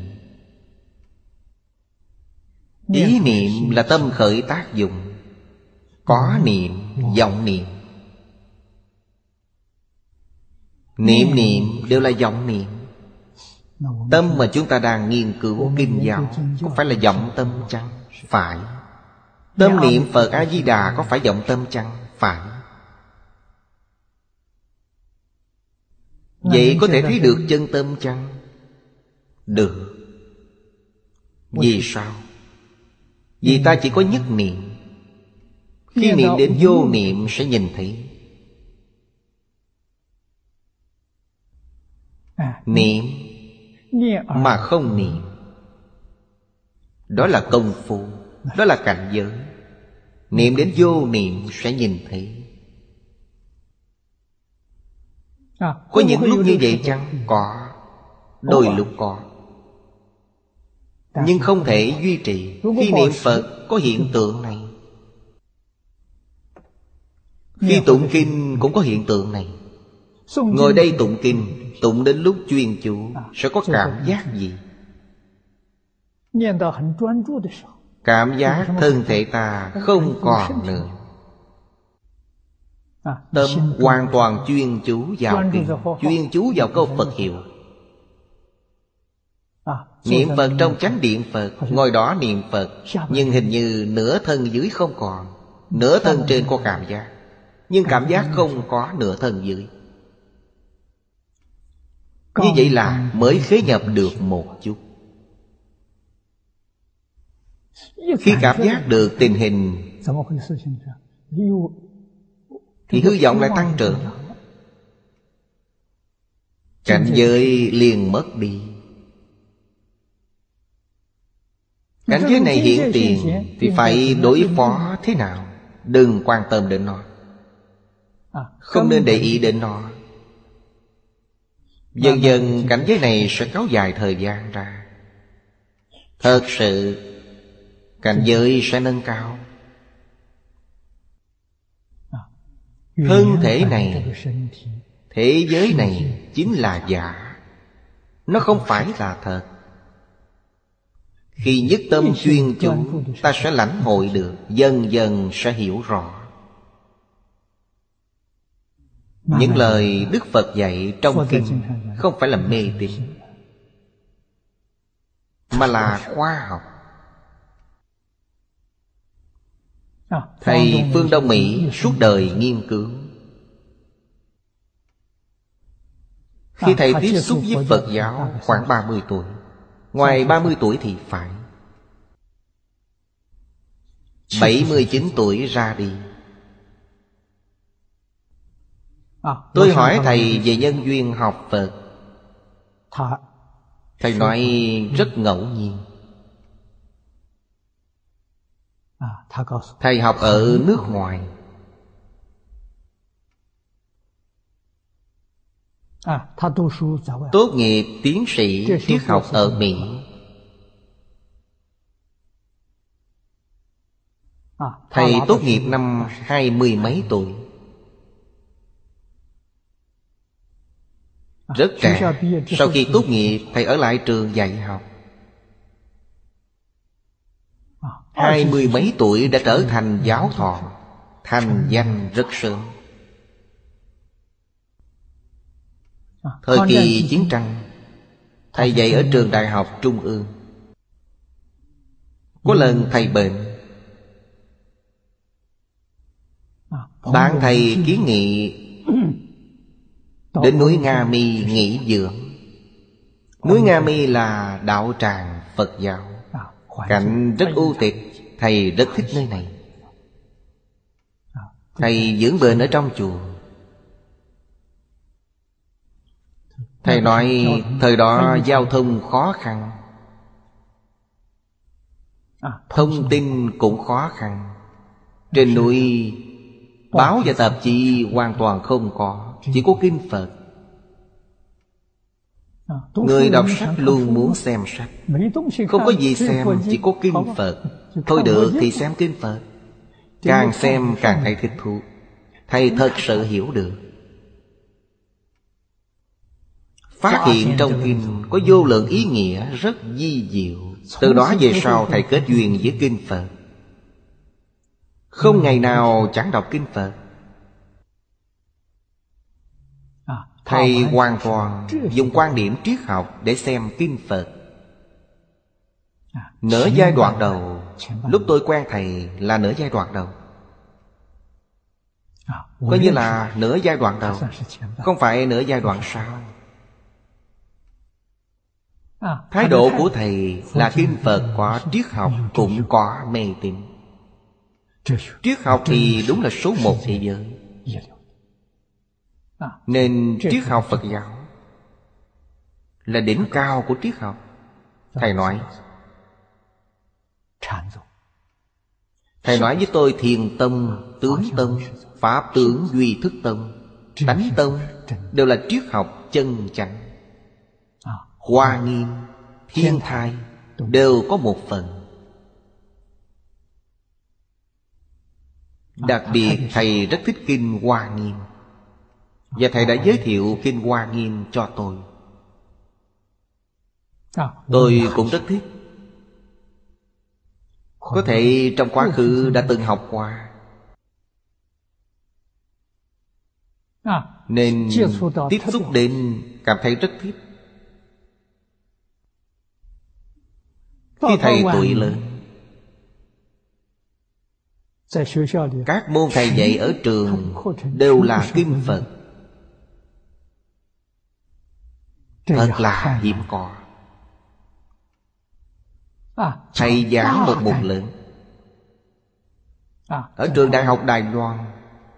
Ý niệm là tâm khởi tác dụng có niệm, vọng niệm Niệm niệm đều là vọng niệm Tâm mà chúng ta đang nghiên cứu kinh giáo Có phải là vọng tâm chăng? Phải Tâm niệm Phật A-di-đà có phải vọng tâm chăng? Phải Vậy có thể thấy được chân tâm chăng? Được Vì sao? Vì ta chỉ có nhất niệm khi niệm đến vô niệm sẽ nhìn thấy. Niệm mà không niệm. Đó là công phu Đó là cảnh giới. Niệm đến vô niệm sẽ nhìn thấy. Có những lúc như vậy chăng? Có. Đôi lúc có. Nhưng không thể duy trì. Khi niệm Phật có hiện tượng này Khi tụng kinh cũng có hiện tượng này. Ngồi đây tụng kinh Tụng đến lúc chuyên chú Sẽ có cảm giác gì? Cảm giác thân thể ta không còn nữa. Tâm hoàn toàn chuyên chú vào kinh. Chuyên chú vào câu Phật hiệu. Niệm Phật trong chánh điện Phật Ngồi đó niệm Phật. Nhưng hình như nửa thân dưới không còn Nửa thân trên có cảm giác Nhưng cảm giác không có nửa thân dưới. Như vậy là mới khế nhập được một chút. Khi cảm giác được tình hình Thì hư vọng lại tăng trưởng. Cảnh giới liền mất đi. Cảnh giới này hiện tiền Thì phải đối phó thế nào? Đừng quan tâm đến nó Không nên để ý đến nó. Dần dần cảnh giới này sẽ kéo dài thời gian ra. Thật sự Cảnh giới sẽ nâng cao. Thân thể này Thế giới này chính là giả. Nó không phải là thật. Khi nhất tâm chuyên chú Ta sẽ lãnh hội được Dần dần sẽ hiểu rõ Những lời Đức Phật dạy trong kinh Không phải là mê tín Mà là khoa học. Thầy Phương Đông Mỹ suốt đời nghiên cứu. Khi thầy tiếp xúc với Phật giáo khoảng 30 tuổi Ngoài 30 tuổi. thì phải. 79 tuổi ra đi Tôi hỏi thầy về nhân duyên học Phật. Thầy nói rất ngẫu nhiên. Thầy học ở nước ngoài. Tốt nghiệp tiến sĩ triết học ở Mỹ. Thầy tốt nghiệp năm hai mươi mấy tuổi Rất trẻ. Sau khi tốt nghiệp Thầy ở lại trường dạy học. Hai mươi mấy tuổi đã trở thành giáo thọ. Thành danh rất sớm. Thời kỳ chiến tranh Thầy dạy ở trường đại học Trung ương. Có lần thầy bệnh. Bạn thầy kiến nghị Đến núi Nga Mi nghỉ dưỡng. Núi Nga Mi là đạo tràng Phật giáo. Cảnh rất ưu tịch Thầy. Rất thích nơi này. Thầy. Dưỡng bệnh ở trong chùa. Thầy nói thời đó giao thông khó khăn. Thông tin cũng khó khăn. Trên núi Báo và tạp chí hoàn toàn không có Chỉ có kinh Phật. Người đọc sách luôn muốn xem sách. Không có gì xem Chỉ có kinh Phật. Thôi được thì xem kinh Phật. Càng xem càng thấy thích thú. Thầy thật sự hiểu được. Phát hiện trong kinh có vô lượng ý nghĩa rất di diệu. Từ đó về sau thầy kết duyên với kinh Phật. Không ngày nào chẳng đọc kinh Phật Thầy hoàn toàn dùng quan điểm triết học để xem kinh Phật. À, Nửa giai đoạn đầu Lúc tôi quen thầy là nửa giai đoạn đầu. À, Coi như là nửa giai đoạn đầu Không phải nửa giai đoạn sau. Thái độ của thầy là kinh Phật có triết học cũng có mê tín. Triết học. Thì đúng là số một thế giới nên triết học Phật giáo Là đỉnh cao của triết học. Thầy nói Thầy nói với tôi thiền tâm, tướng tâm, pháp tướng, duy thức tâm Tánh tâm đều là triết học chân chánh. Hoa nghiêm, thiên thai Đều có một phần. Đặc biệt Thầy rất thích Kinh Hoa Nghiêm. Và Thầy đã giới thiệu Kinh Hoa Nghiêm cho tôi. Tôi cũng rất thích. Có thể trong quá khứ đã từng học qua. Nên tiếp xúc đến cảm thấy rất thích. Khi thầy tuổi lớn Các môn thầy dạy ở trường Đều là kinh Phật Thật là hiếm có. Thầy giảng một mục lớn. Ở trường Đại học Đài Loan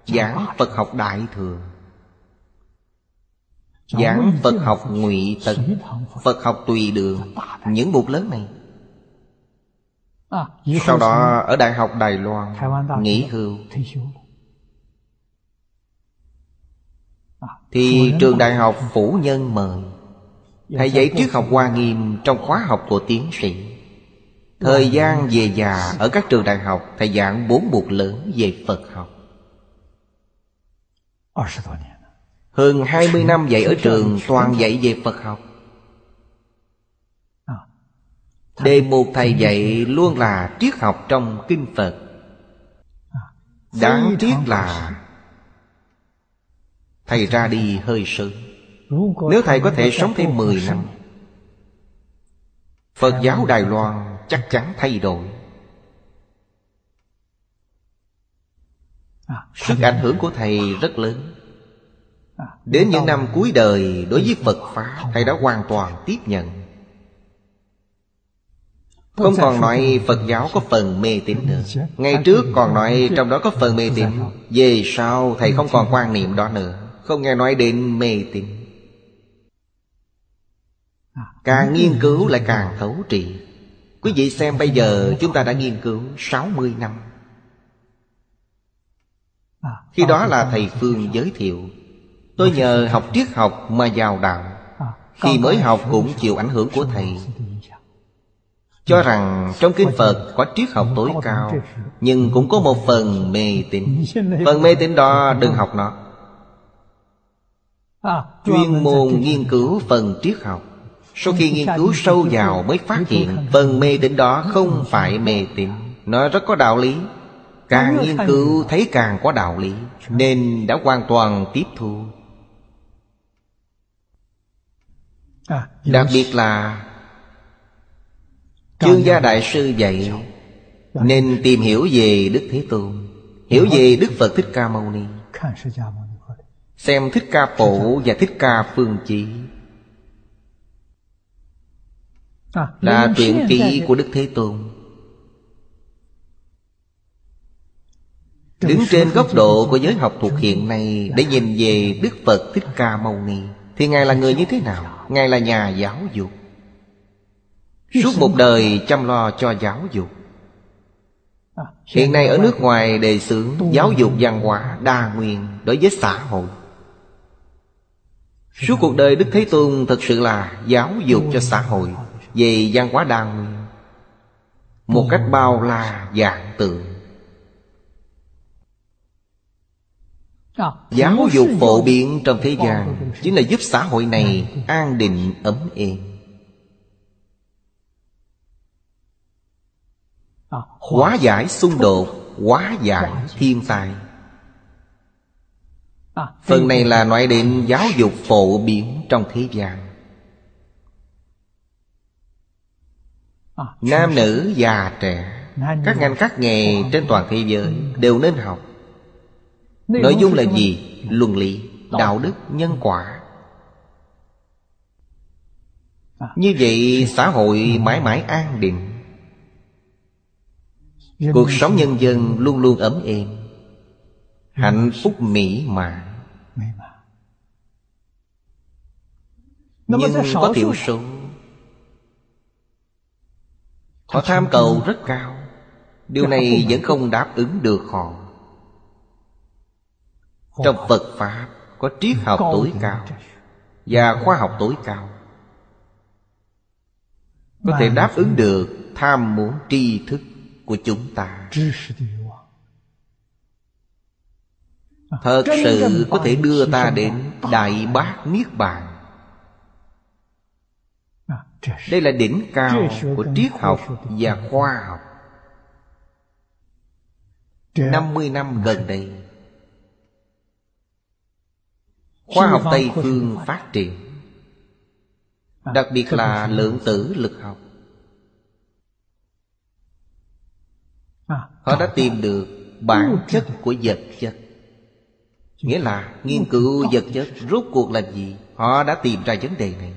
Giảng Phật học Đại Thừa. Giảng Phật học Ngụy Tận Phật. Học Tùy Đường Những mục lớn này. À, Sau đó ở Đại học Đài Loan Nghỉ hưu. À, Thì trường đại học Phủ Nhân mời Thầy dạy triết học Hoa Nghiêm Trong khóa học của tiến sĩ. Thời gian về già Ở các trường đại học Thầy giảng bốn buộc lớn về Phật học. Hơn 20 năm dạy ở trường toàn dạy về Phật học. Đề mục thầy dạy luôn là triết học trong kinh Phật. Đáng tiếc là Thầy ra đi hơi sớm nếu thầy có thể sống thêm 10 năm, Phật giáo Đài Loan chắc chắn thay đổi. Sức ảnh hưởng của thầy rất lớn. Đến những năm cuối đời, Đối với Phật Pháp, Thầy đã hoàn toàn tiếp nhận. Không còn nói Phật giáo có phần mê tín nữa. Ngày trước còn nói trong đó có phần mê tín. Về sau, thầy không còn quan niệm đó nữa. Không nghe nói đến mê tín. Càng nghiên cứu lại càng thấu trị Quý vị xem bây giờ chúng ta đã nghiên cứu 60 năm. Khi đó là thầy Phương giới thiệu, Tôi nhờ học triết học mà vào đạo. Khi mới học cũng chịu ảnh hưởng của thầy. Cho rằng trong kinh Phật có triết học tối cao, Nhưng cũng có một phần mê tín. Phần mê tín đó đừng học nó. Chuyên môn nghiên cứu phần triết học. Sau khi nghiên cứu sâu vào mới phát hiện Phần mê tín đó không phải mê tín. Nó rất có đạo lý. Càng nghiên cứu thấy càng có đạo lý Nên đã hoàn toàn tiếp thu. Đặc biệt là Chương gia đại sư dạy Nên tìm hiểu về Đức Thế Tôn Hiểu về Đức Phật Thích Ca Mâu Ni. Xem Thích Ca Phổ và Thích Ca Phương Chí Là truyện ký của Đức Thế Tôn. Đứng trên góc độ của giới học thuộc hiện nay Để nhìn về Đức Phật Thích Ca Mâu Ni Thì Ngài là người như thế nào? Ngài là nhà giáo dục. Suốt một đời chăm lo cho giáo dục. À, Hiện nay ở nước ngoài đề xướng giáo dục văn hóa đa nguyên đối với xã hội. Suốt cuộc đời Đức Thế Tôn thật sự là giáo dục cho xã hội Về văn hóa đa nguyên Một cách bao la dạng tượng. À, Giáo dục phổ biến trong thế gian Chính là giúp xã hội này an định ấm êm. Hóa giải xung đột Hóa giải thiên tai. Phần này là nói đến giáo dục phổ biến trong thế gian Nam nữ già trẻ. Các ngành các nghề trên toàn thế giới Đều nên học. Nội dung là gì? Luân lý, đạo đức, nhân quả. Như vậy xã hội mãi mãi an định. Cuộc sống nhân dân luôn luôn ấm êm. Hạnh phúc mỹ mãn Nhưng có thiểu số Họ tham cầu rất cao. Điều này vẫn không đáp ứng được họ. Trong Phật Pháp Có triết học tối cao Và khoa học tối cao. Có thể đáp ứng được tham muốn tri thức của chúng ta. Thật sự có thể đưa ta đến Đại Bác Niết Bàn đây là đỉnh cao của triết học và khoa học. 50 năm gần đây, Khoa học Tây Phương phát triển, Đặc biệt là lượng tử lực học. Họ đã tìm được bản chất của vật chất. Nghĩa là nghiên cứu vật chất rốt cuộc là gì? Họ đã tìm ra vấn đề này.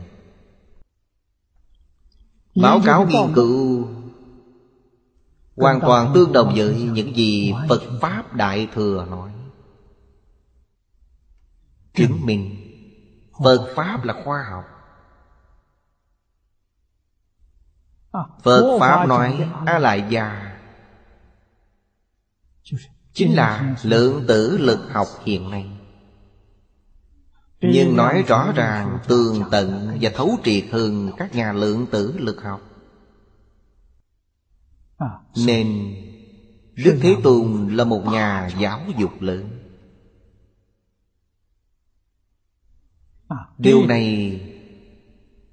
Báo cáo nghiên cứu. Hoàn toàn tương đồng với những gì Phật Pháp Đại Thừa nói. Chứng minh Phật Pháp là khoa học. Phật Pháp nói A Lại Già Chính là lượng tử lực học hiện nay Nhưng nói rõ ràng tường tận và thấu triệt hơn các nhà lượng tử lực học. Nên Đức Thế Tôn là một nhà giáo dục lớn. Điều này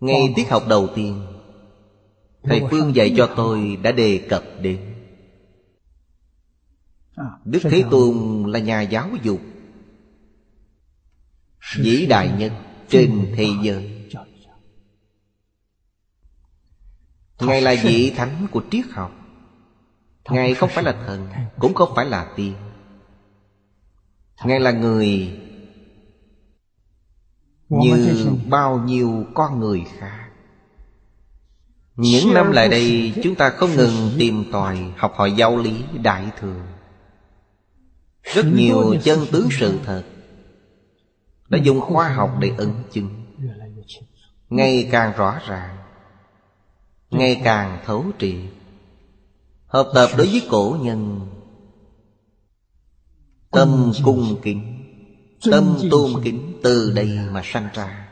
Ngay tiết học đầu tiên Thầy Phương dạy cho tôi đã đề cập đến. Đức Thế Tôn là nhà giáo dục Vĩ đại nhất trên thế giới. Ngài là vị thánh của triết học. Ngài không phải là thần Cũng không phải là tiên. Ngài là người Như bao nhiêu con người khác. Những năm lại đây Chúng ta không ngừng tìm tòi Học hỏi giáo lý đại thừa. Rất nhiều chân tướng sự thật đã dùng khoa học để ấn chứng. Ngày càng rõ ràng, Ngày càng thấu triệt. Hợp tập đối với cổ nhân, Tâm cung kính, Tâm tôn kính từ đây mà sanh ra.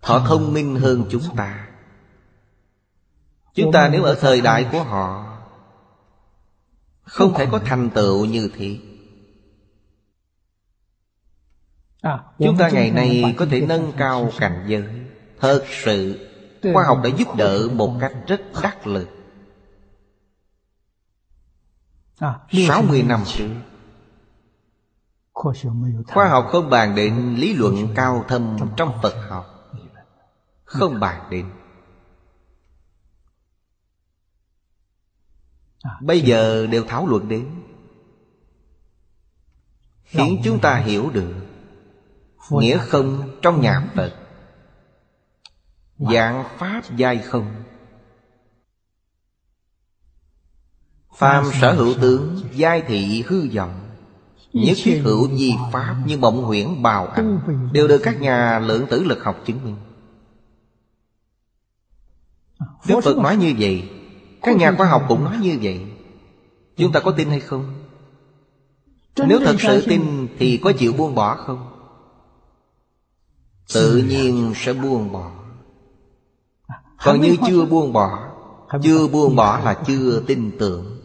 Họ thông minh hơn chúng ta. Chúng ta nếu ở thời đại của họ, Không thể có thành tựu như thế. Chúng ta ngày nay có thể nâng cao cảnh giới. Thật sự Khoa học đã giúp đỡ một cách rất đắc lực. 60 năm. trước Khoa học không bàn đến lý luận cao thâm trong Phật học. Không bàn đến. Bây giờ đều thảo luận đến. Khiến chúng ta hiểu được Nghĩa không trong nhà Phật. Dạng Pháp giai không? Phàm sở hữu tướng Giai thị hư vọng. Nhất thiết hữu di Pháp Như mộng huyễn bào ảnh Đều được các nhà lượng tử lực học chứng minh. Đức Phật nói như vậy Các nhà khoa học cũng nói như vậy. Chúng ta có tin hay không? Nếu thật sự tin Thì có chịu buông bỏ không? Tự nhiên sẽ buông bỏ. Còn như chưa buông bỏ. Chưa buông bỏ là chưa tin tưởng.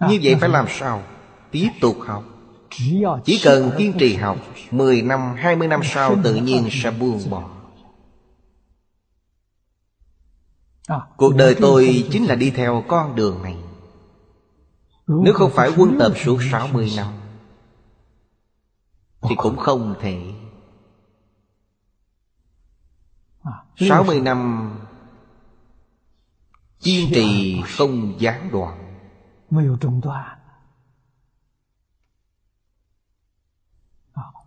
Như vậy phải làm sao? Tiếp tục học. Chỉ cần kiên trì học 10 năm, 20 năm sau tự nhiên sẽ buông bỏ. Cuộc đời tôi chính là đi theo con đường này. Nếu không phải quân tập suốt 60 năm thì cũng không thể. 60 năm Kiên trì không gián đoạn.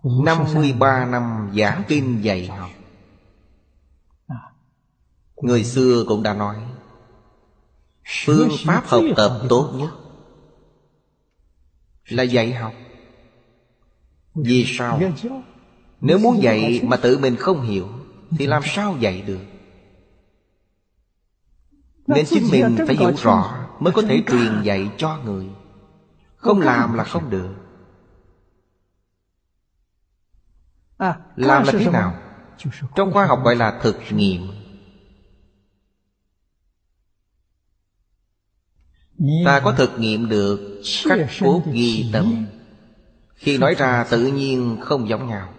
Năm mươi ba năm giảng kinh dạy học. Người xưa cũng đã nói Phương pháp học tập tốt nhất Là dạy học. Vì sao? Nếu muốn dạy mà tự mình không hiểu, Thì làm sao dạy được? Nên chính mình phải hiểu rõ Mới có thể truyền dạy cho người. Không làm là không được. Làm là thế nào? Trong khoa học gọi là thực nghiệm. Ta có thực nghiệm được khắc cốt ghi tâm. Khi nói ra tự nhiên không giống nhau.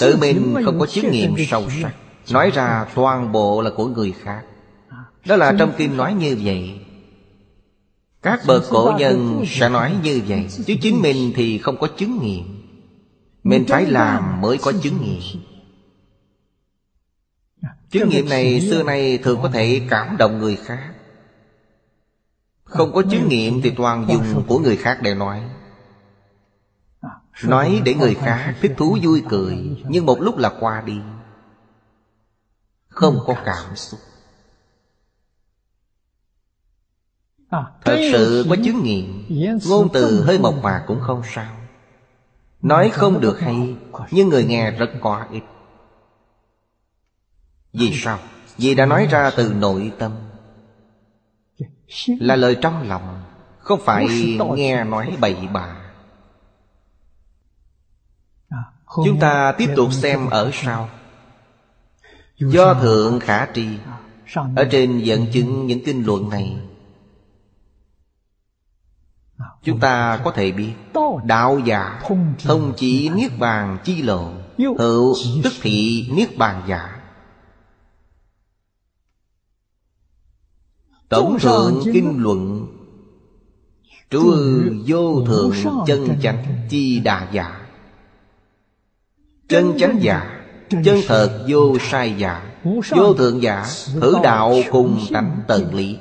Tự mình không có chứng nghiệm sâu sắc. Nói ra toàn bộ là của người khác. Đó là trong kinh nói như vậy. Các bậc cổ nhân sẽ nói như vậy. Chứ chính mình thì không có chứng nghiệm. Mình phải làm mới có chứng nghiệm. Chứng nghiệm này xưa nay thường có thể cảm động người khác. Không có chứng nghiệm thì toàn dùng của người khác để nói Nói để người khác thích thú vui cười, Nhưng một lúc là qua đi. Không có cảm xúc. Thật sự có chứng nghiệm, Ngôn từ hơi mộc mạc cũng không sao. Nói không được hay, Nhưng người nghe rất có ích. Vì sao? Vì đã nói ra từ nội tâm. Là lời trong lòng, Không phải nghe nói bậy bạ. Chúng ta tiếp tục xem ở sau. Do Thượng Khả Tri Ở trên dẫn chứng những kinh luận này. Chúng ta có thể biết Đạo giả thông chỉ Niết Bàn chi lộ Hữu tức thị Niết Bàn giả. Tổng thượng kinh luận Trú vô thượng chân chánh chi đà giả Chân chánh giả Chân thật vô sai giả. Vô thượng giả Hữu đạo cùng tánh tận lý.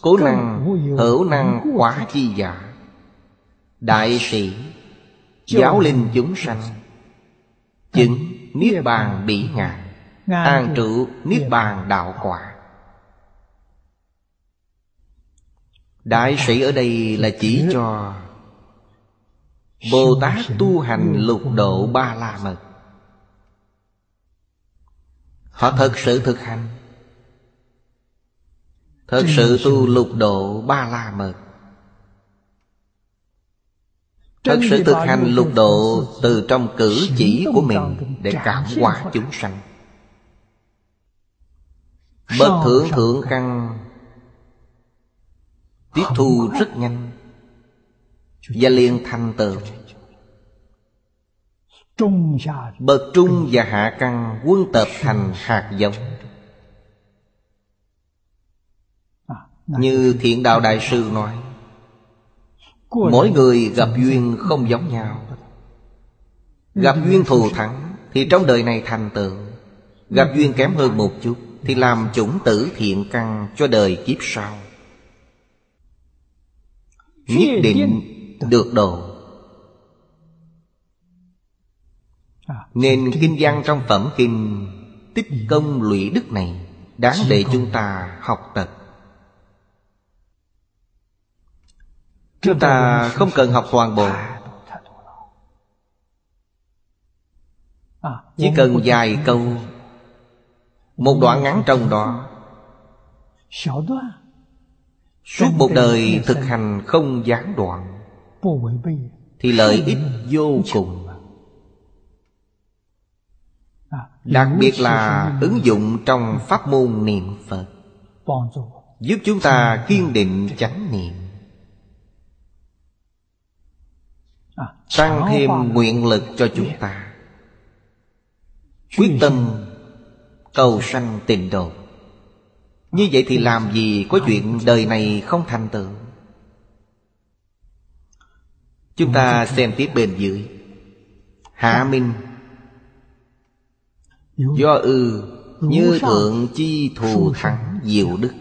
Cố năng hữu năng quá chi giả. Đại sĩ Giáo linh chúng sanh Chứng Niết bàn bỉ ngạn An trụ Niết bàn đạo quả. Đại sĩ ở đây là chỉ cho Bồ Tát tu hành lục độ ba la mật Họ thật sự thực hành. Thật sự tu lục độ ba la mật Thật sự thực hành lục độ Từ trong cử chỉ của mình Để cảm hóa chúng sanh. Bậc thượng thượng căn Tiếp thu rất nhanh Và liền thành tựu. Bậc trung và hạ căn quân tập thành hạt giống. À, Như thiện đạo đại sư nói Mỗi người gặp duyên không giống nhau. Gặp duyên thù thắng Thì trong đời này thành tựu. Gặp duyên kém hơn một chút Thì làm chủng tử thiện căn cho đời kiếp sau. Nhất định được độ à, Nên kinh văn trong phẩm kinh Tích công lụy đức này Đáng để chúng ta học tập. Chúng ta không cần học toàn bộ. À, Chỉ cần vài câu. Một đoạn ngắn trong đó. Suốt một đời thực hành không gián đoạn Thì lợi ích vô cùng。Đặc biệt là ứng dụng trong pháp môn niệm Phật。Giúp chúng ta kiên định chánh niệm。Tăng thêm nguyện lực cho chúng ta. Quyết tâm cầu sanh tịnh độ. Như vậy thì làm gì? có chuyện đời này không thành tựu Chúng ta xem tiếp bên dưới. Hạ Minh. Do ư, Như thượng chi thù thắng diệu đức.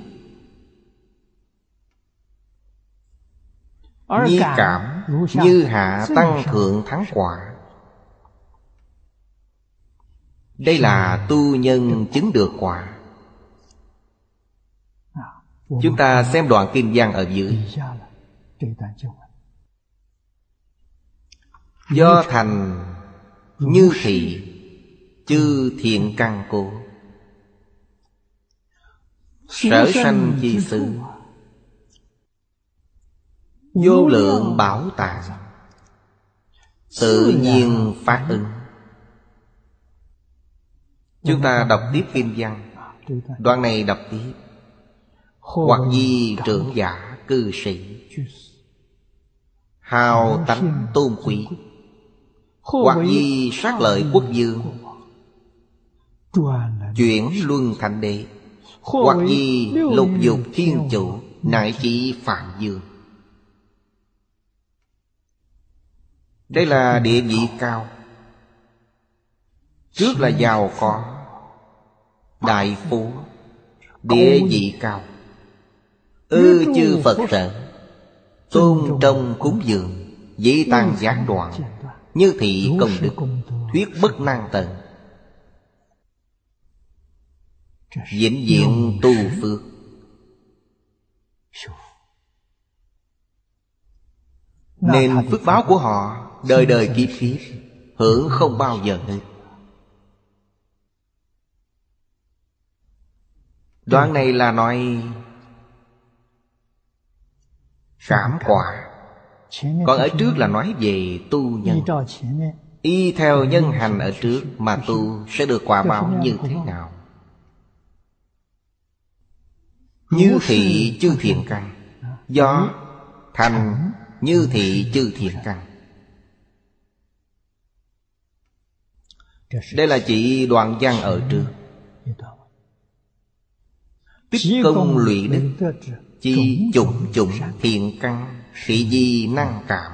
Nhi cảm, Như hạ tăng thượng thắng quả. Đây là tu nhân chứng được quả. Chúng ta xem đoạn kinh văn ở dưới. Do thành như thị Chư thiện căn cố Sở sanh chi sự Vô lượng bảo tàng. Tự nhiên phát ứng Chúng ta đọc tiếp kinh văn. Đoạn này đọc tiếp. Hoặc di trưởng giả cư sĩ. Hào tánh tôn quý Hoặc di sát lợi quốc dương Chuyển luân thành đệ Hoặc di lục dục thiên chủ Nại chỉ phạm dương. Đây là địa vị cao. Trước là giàu có Đại phú Địa vị cao. Ư chư phật trợ tôn trong cúng dường dĩ tăng gián đoạn như thị công đức thuyết bất năng tận. Vĩnh diện tu phước. Nên phước báo của họ đời đời kiếp kiếp hưởng không bao giờ hết. Đoạn này là nói Cảm. quả Còn ở trước là nói về tu nhân。Y theo nhân hành ở trước Mà tu sẽ được quả báo như thế nào? Như thị chư thiện căn. Do thành Như thị chư thiện căn. Đây là chỉ đoạn văn ở trước Tích công lụy đức Chi chủng chủng thiện căn Thị di năng cảm.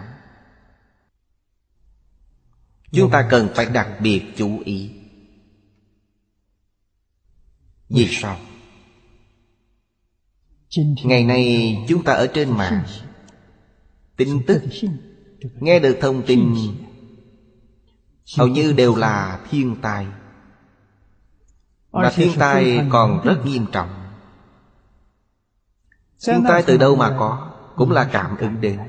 Chúng ta cần phải đặc biệt chú ý. Vì sao? Ngày nay chúng ta ở trên mạng. Tin tức. Nghe được thông tin. Hầu như đều là thiên tai. Mà thiên tai còn rất nghiêm trọng Thiên tai từ đâu mà có? Cũng là cảm ứng đến.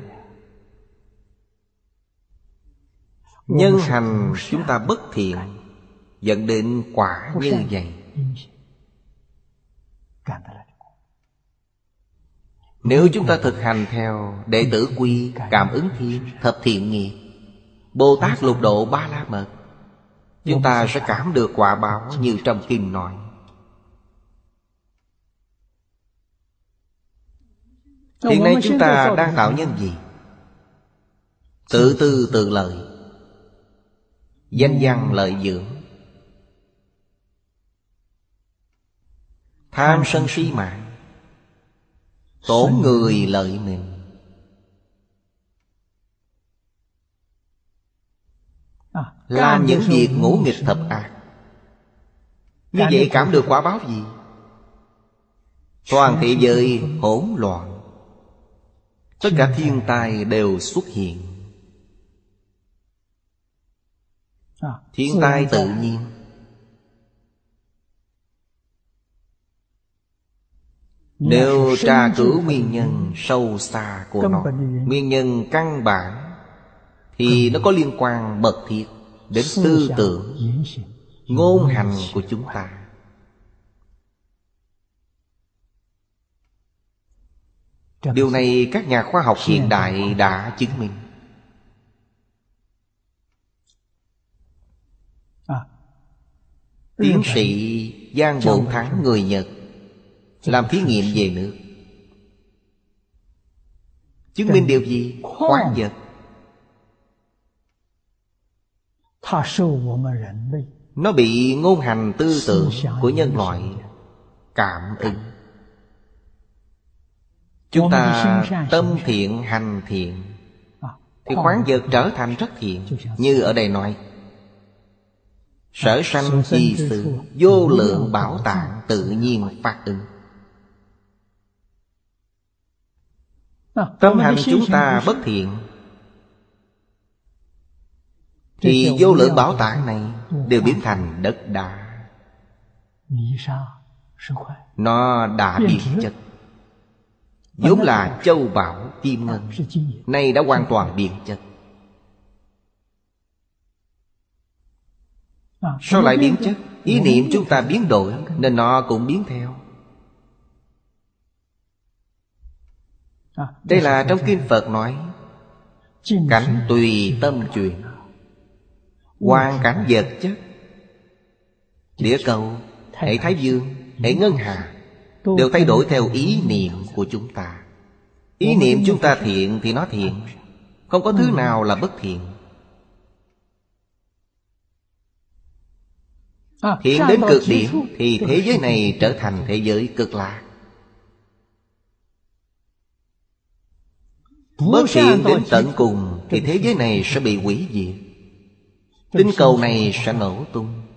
Nhân hành chúng ta bất thiện Dẫn đến quả như vậy. Nếu chúng ta thực hành theo Đệ tử quy Cảm ứng thiên Thập thiện nghiệp Bồ Tát lục độ ba la mật Chúng ta sẽ cảm được quả báo Như trong kinh nói Hiện nay chúng ta đang tạo nhân gì? Tự tư tự lợi. Danh văn lợi dưỡng. Tham sân si mạng. Tổn người lợi mình. À, Làm những việc ngũ nghịch thập ác. Như vậy cảm được quả báo gì? Toàn thế giới hỗn loạn Tất cả thiên tai đều xuất hiện. À, Thiên tai tự nhiên. Nếu tra cứu nguyên nhân sâu xa của nó Nguyên nhân căn bản Thì nó có liên quan mật thiết Đến tư tưởng Ngôn hành của chúng ta Điều này các nhà khoa học hiện đại đã chứng minh. À. Tiến sĩ Giang Bổn Thắng người Nhật làm thí nghiệm về nước. Chứng minh điều gì? Khoáng vật. Nó bị ngôn hành tư tưởng của nhân loại Cảm ứng Chúng ta tâm thiện hành thiện. À, Thì khoáng vật trở thành rất thiện Như ở đây nói. Sở sanh chi sự Vô lượng bảo tạng tự nhiên phát ứng. Tâm hành chúng ta bất thiện. Thì vô lượng bảo tạng này Đều biến thành đất đá. Nó đã biến chất vốn là châu bảo kim ngân Nay đã hoàn toàn biến chất. Sao lại biến chất? Ý niệm chúng ta biến đổi Nên nó cũng biến theo. Đây là trong Kinh Phật nói Cảnh tùy tâm chuyển. Hoàn cảnh vật chất. Địa cầu Hệ Thái Dương Hệ Ngân Hà Đều thay đổi theo ý niệm của chúng ta. Ý niệm chúng ta thiện thì nó thiện. Không có thứ nào là bất thiện. Thiện đến cực điểm Thì thế giới này trở thành thế giới cực lạc. Bất thiện đến tận cùng Thì thế giới này sẽ bị hủy diệt. Tinh cầu này sẽ nổ tung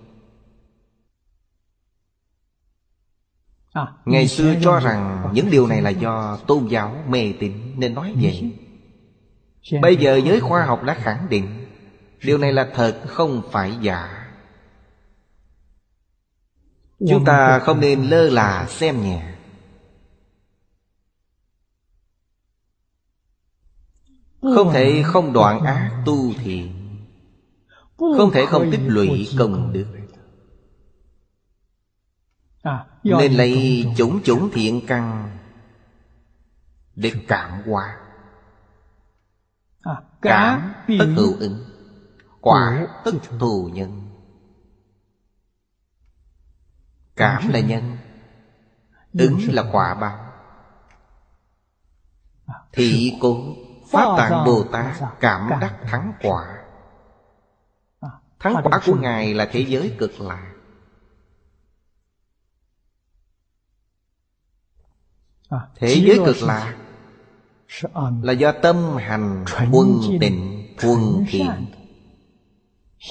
Ngày xưa cho rằng những điều này là do tôn giáo mê tín nên nói vậy Bây giờ giới khoa học đã khẳng định Điều này là thật không phải giả. Chúng ta không nên lơ là xem nhẹ. Không thể không đoạn ác tu thiện. Không thể không tích lũy công đức Nên lấy chủng chủng thiện căn Để cảm hóa. À, Cảm tất hữu ứng Quả tất thù nhân. Cảm là nhân Ứng là quả báo. À, Thị cố Pháp Tạng Bồ Tát cảm đắc thắng quả. Thắng quả của Ngài là thế giới cực lạc Thế giới cực lạc Là do tâm hành quân tịnh thuần thiện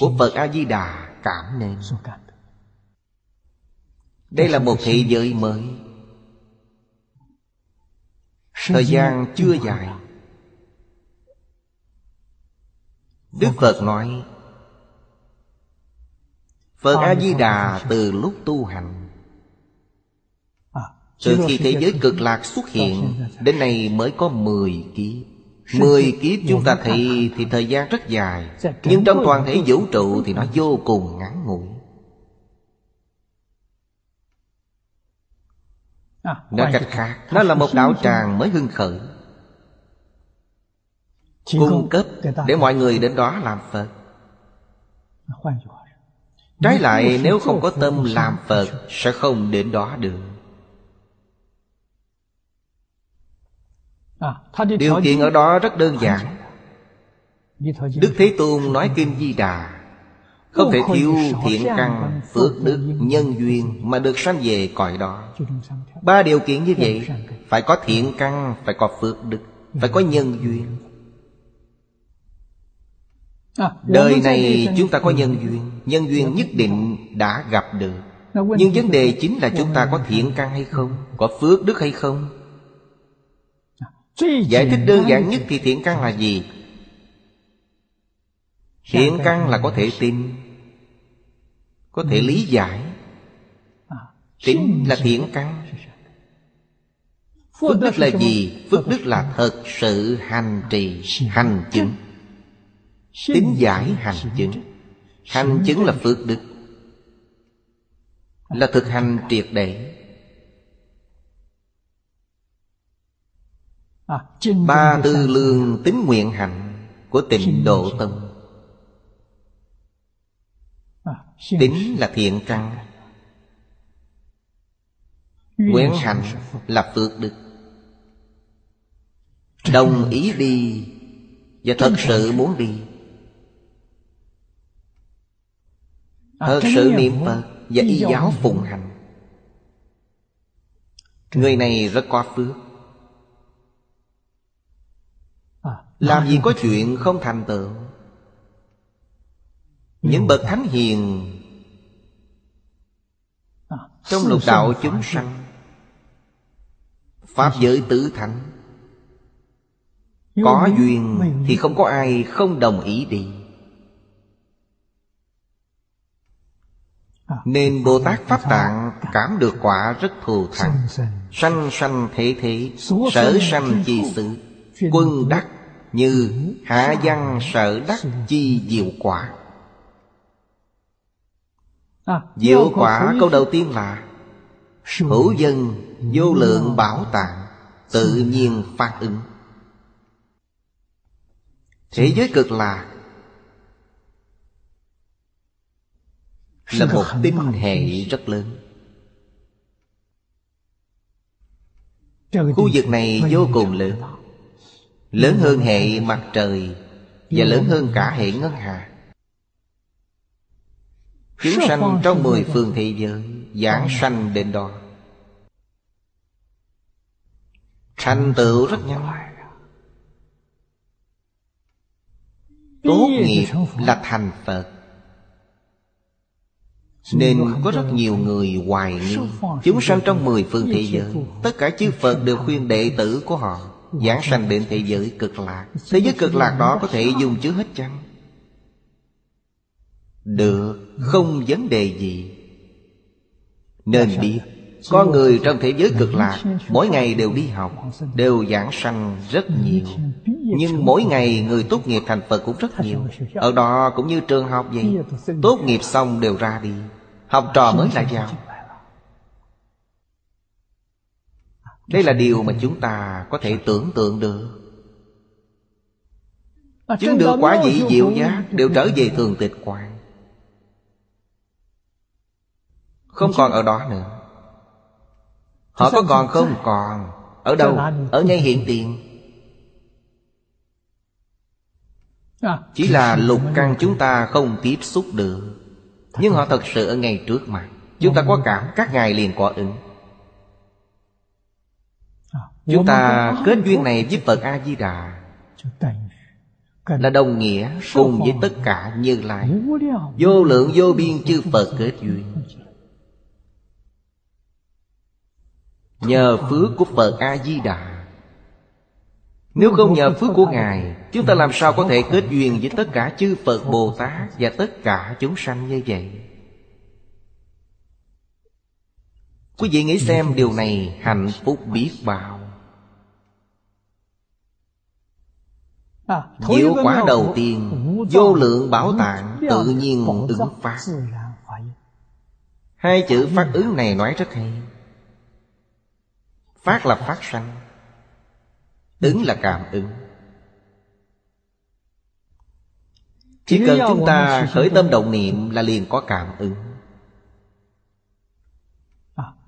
Của Phật A-di-đà cảm nên. Đây là một thế giới mới. Thời gian chưa dài. Đức Phật nói Phật A-di-đà từ lúc tu hành Từ khi thế giới cực lạc xuất hiện Đến nay mới có 10 kiếp Mười kiếp chúng ta thấy thì thời gian rất dài. Nhưng trong toàn thể vũ trụ thì nó vô cùng ngắn ngủi. Nói cách khác Nó là một đạo tràng mới hưng khởi. Cung cấp để mọi người đến đó làm Phật. Trái lại nếu không có tâm làm Phật Sẽ không đến đó được Điều kiện ở đó rất đơn giản. Đức Thế Tôn nói Kinh Di Đà Không thể thiếu thiện căn, phước đức, nhân duyên Mà được sanh về cõi đó. Ba điều kiện như vậy Phải có thiện căn, phải có phước đức Phải có nhân duyên. Đời này chúng ta có nhân duyên. Nhân duyên nhất định đã gặp được. Nhưng vấn đề chính là chúng ta có thiện căn hay không Có phước đức hay không Giải thích đơn giản nhất thì thiện căn là gì? Thiện căn là có thể tin Có thể lý giải. Tính là thiện căn. Phước đức là gì? Phước đức là thật sự hành trì Hành chứng. Tính giải hành chứng. Hành chứng là phước đức. Là thực hành triệt để Ba tư lương tính nguyện hạnh Của tịnh độ tâm. Tính là thiện căn. Nguyện hạnh là phước đức. Đồng ý đi Và thật sự muốn đi. Thật sự niệm Phật Và y giáo phụng hành Người này rất có phước Làm gì có chuyện không thành tựu? Những bậc thánh hiền Trong lục đạo chúng sanh, Pháp giới tứ thánh, Có duyên thì không có ai không đồng ý đi. Nên Bồ Tát Pháp Tạng cảm được quả rất thù thắng. Sanh sanh thế thế, Sở sanh chi sự, Quân đắc như hạ văn sở đắc chi diệu quả. Diệu quả câu đầu tiên là Hữu dân vô lượng bảo tạng Tự nhiên phát ứng. Thế giới cực lạc Là một tinh hệ rất lớn. Khu vực này vô cùng lớn Lớn hơn hệ mặt trời Và lớn hơn cả hệ ngân hà. Chúng sanh trong mười phương thế giới Giảng sanh đến đó. Thành tựu rất nhanh Tốt nghiệp là thành Phật. Nên có rất nhiều người hoài nghi Chúng sanh trong mười phương thế giới. Tất cả chư Phật đều khuyên đệ tử của họ Giảng sanh đến thế giới cực lạc. Thế giới cực lạc đó có thể dùng chứa hết chăng? Được, không vấn đề gì. Nên biết Có người trong thế giới cực lạc Mỗi ngày đều đi học Đều giảng sanh rất nhiều. Nhưng mỗi ngày người tốt nghiệp thành Phật cũng rất nhiều. Ở đó cũng như trường học vậy Tốt nghiệp xong đều ra đi. Học trò mới lại vào Đây là điều mà chúng ta có thể tưởng tượng được. Chứng được quả vị diệu giác Đều trở về thường tịch quan Không còn ở đó nữa. Họ có còn không còn? Ở đâu? Ở ngay hiện tiền. Chỉ là lục căn chúng ta không tiếp xúc được. Nhưng họ thật sự ở ngay trước mặt. Chúng ta có cảm các ngài liền có ứng Chúng ta kết duyên này với Phật A-di-đà. Là đồng nghĩa cùng với tất cả như lai. Vô lượng vô biên chư Phật kết duyên. Nhờ phước của Phật A-di-đà. Nếu không nhờ phước của Ngài Chúng ta làm sao có thể kết duyên với tất cả chư Phật Bồ Tát Và tất cả chúng sanh như vậy? Quý vị nghĩ xem điều này hạnh phúc biết bao Diệu quả đầu tiên Vô lượng bảo tạng tự nhiên ứng phát. Hai chữ phát ứng này nói rất hay. Phát là phát sanh Ứng là cảm ứng. Chỉ cần chúng ta khởi tâm động niệm là liền có cảm ứng.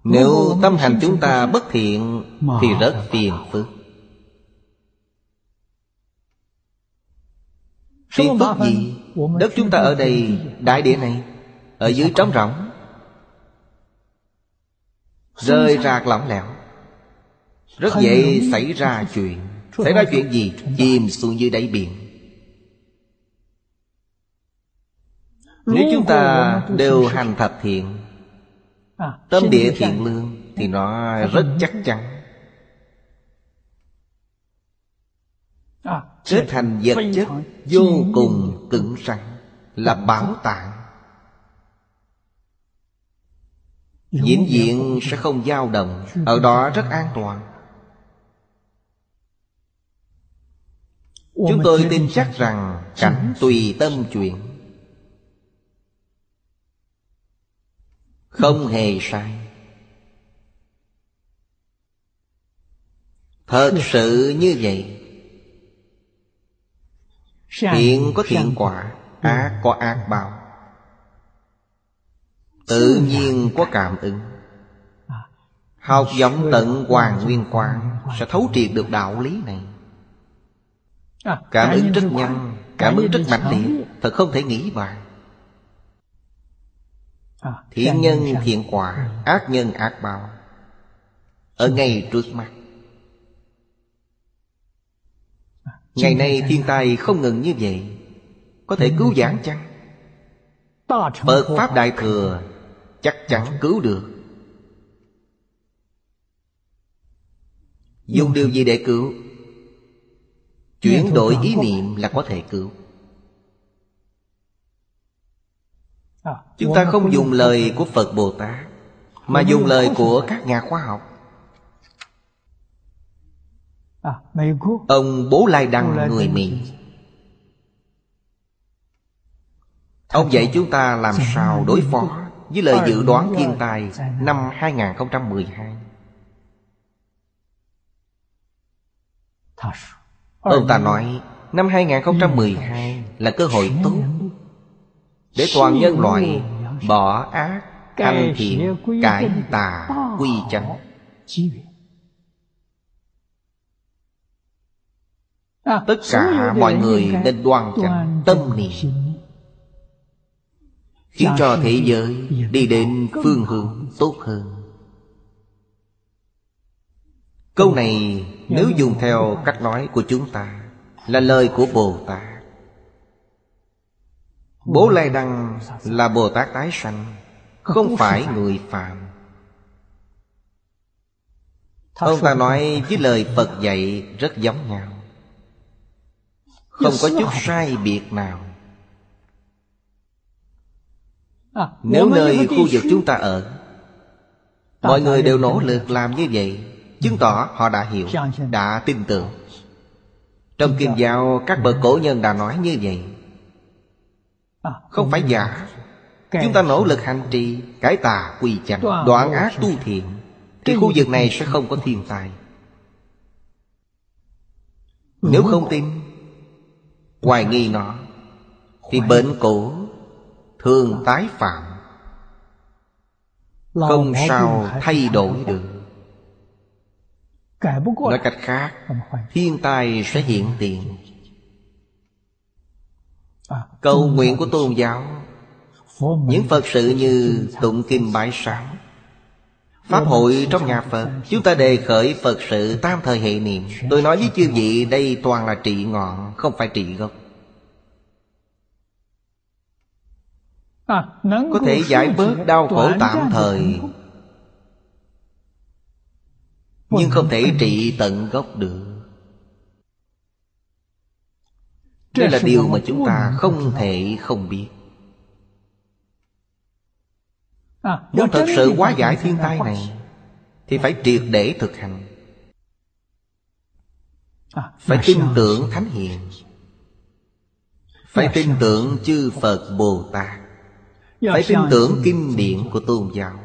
Nếu tâm hành chúng ta bất thiện Thì rất phiền phức Phiền phức gì? Đất chúng ta ở đây Đại địa này Ở dưới trống rỗng. Rơi rạc lỏng lẻo. Rất dễ xảy ra chuyện. Xảy ra chuyện gì? Chìm xuống dưới đáy biển. Nếu chúng ta đều hành thập thiện Tâm địa thiện lương Thì nó rất chắc chắn Kết thành vật chất Vô cùng cứng rắn Là bảo tạng Diễn diện sẽ không dao động. Ở đó rất an toàn. Chúng tôi tin chắc rằng Cảnh tùy tâm chuyện. Không hề sai. Thật sự như vậy Thiện có thiện quả Ác có ác báo Tự nhiên có cảm ứng. Học giống tận hoàng nguyên quang Sẽ thấu triệt được đạo lý này. Cảm ứng rất nhanh Cảm ứng rất mạnh liệt Thật không thể nghĩ bàn Thiện nhân thiện quả Ác nhân ác báo Ở ngay trước mắt Ngày nay thiên tai không ngừng như vậy Có thể cứu giảng chăng? Phật Pháp Đại Thừa Chắc chắn cứu được. Dùng điều gì để cứu? Chuyển đổi ý niệm là có thể cứu. Chúng ta không dùng lời của Phật Bồ Tát Mà dùng lời của các nhà khoa học Ông Bố Lai Đăng người Mỹ. Ông dạy chúng ta làm sao đối phó Với lời dự đoán thiên tai năm 2012 Ông ta nói Năm 2012 là cơ hội tốt Để toàn nhân loại bỏ ác Hành thiện Cải tà quy chánh Tất cả mọi người nên đoan chánh tâm niệm. Khiến cho thế giới đi đến phương hướng tốt hơn. Câu này nếu dùng theo cách nói của chúng ta Là lời của Bồ Tát. Bố Lai Đăng là Bồ Tát tái sanh Không phải người phạm. Ông ta nói với lời Phật dạy rất giống nhau Không có chút sai biệt nào. Nếu nơi khu vực chúng ta ở Mọi người đều nỗ lực làm như vậy. Chứng tỏ họ đã hiểu Đã tin tưởng. Trong Kim Giao các bậc cổ nhân đã nói như vậy. Không phải giả. Chúng ta nỗ lực hành trì Cải tà quy chánh Đoạn ác tu thiện. Thì khu vực này sẽ không có thiên tai Nếu không tin Hoài nghi nó. Thì bệnh cũ Thường tái phạm. Không sao thay đổi được. Nói cách khác Thiên tai sẽ hiện tiền. Cầu nguyện của tôn giáo Những Phật sự như tụng kinh bái sám Pháp hội trong nhà Phật Chúng ta đề khởi Phật sự tam thời hệ niệm. Tôi nói với chư vị đây toàn là trị ngọn Không phải trị gốc. Có thể giải bớt đau khổ tạm thời. Nhưng không thể trị tận gốc được. Đây là điều mà chúng ta không thể không biết Muốn thật sự hóa giải thiên tai này Thì phải triệt để thực hành. Phải tin tưởng Thánh Hiền. Phải tin tưởng chư Phật Bồ Tát. Phải tin tưởng kinh điển của tôn giáo.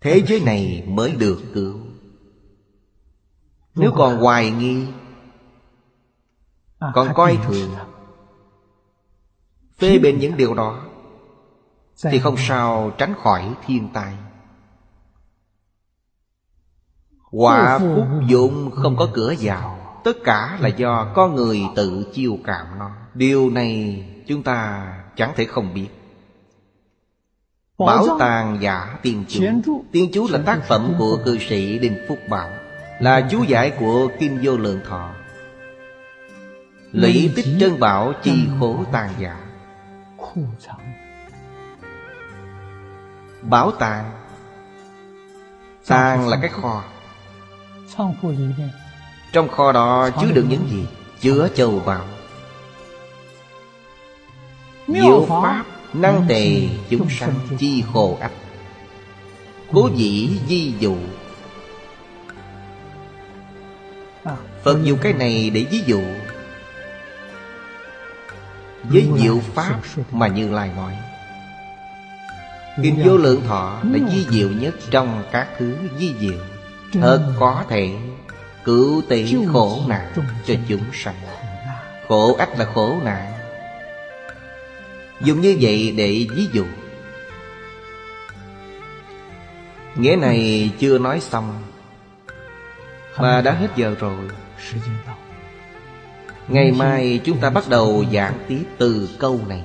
Thế giới này mới được cứu. Nếu còn hoài nghi Còn coi thường Phê bình những điều đó Thì không sao tránh khỏi thiên tai. Quả phúc dụng không có cửa vào Tất cả là do con người tự chiêu cảm nó. Điều này chúng ta chẳng thể không biết. Bảo tàng giả tiên chú Tiên chú là tác phẩm của cư sĩ Đinh Phúc Bảo Là chú giải của Kim Vô Lượng Thọ. Lũy tích trân bảo chi khổ tàn giả Bảo tàng. Tàng là cái kho. Trong kho đó chứa đựng những gì? Chứa châu báu. Diệu Pháp, Năng tề, chúng sanh, chi khổ ách. Cố dĩ, di dụ. Phật dùng cái này để ví dụ. Với diệu pháp mà Như Lai nói Kinh vô lượng thọ là di diệu nhất trong các thứ di diệu. Thật có thể cứu tế khổ nạn cho chúng sanh. Khổ ách là khổ nạn. Dùng như vậy để ví dụ. Nghĩa này chưa nói xong Mà đã hết giờ rồi. Ngày mai chúng ta bắt đầu giảng tiếp từ câu này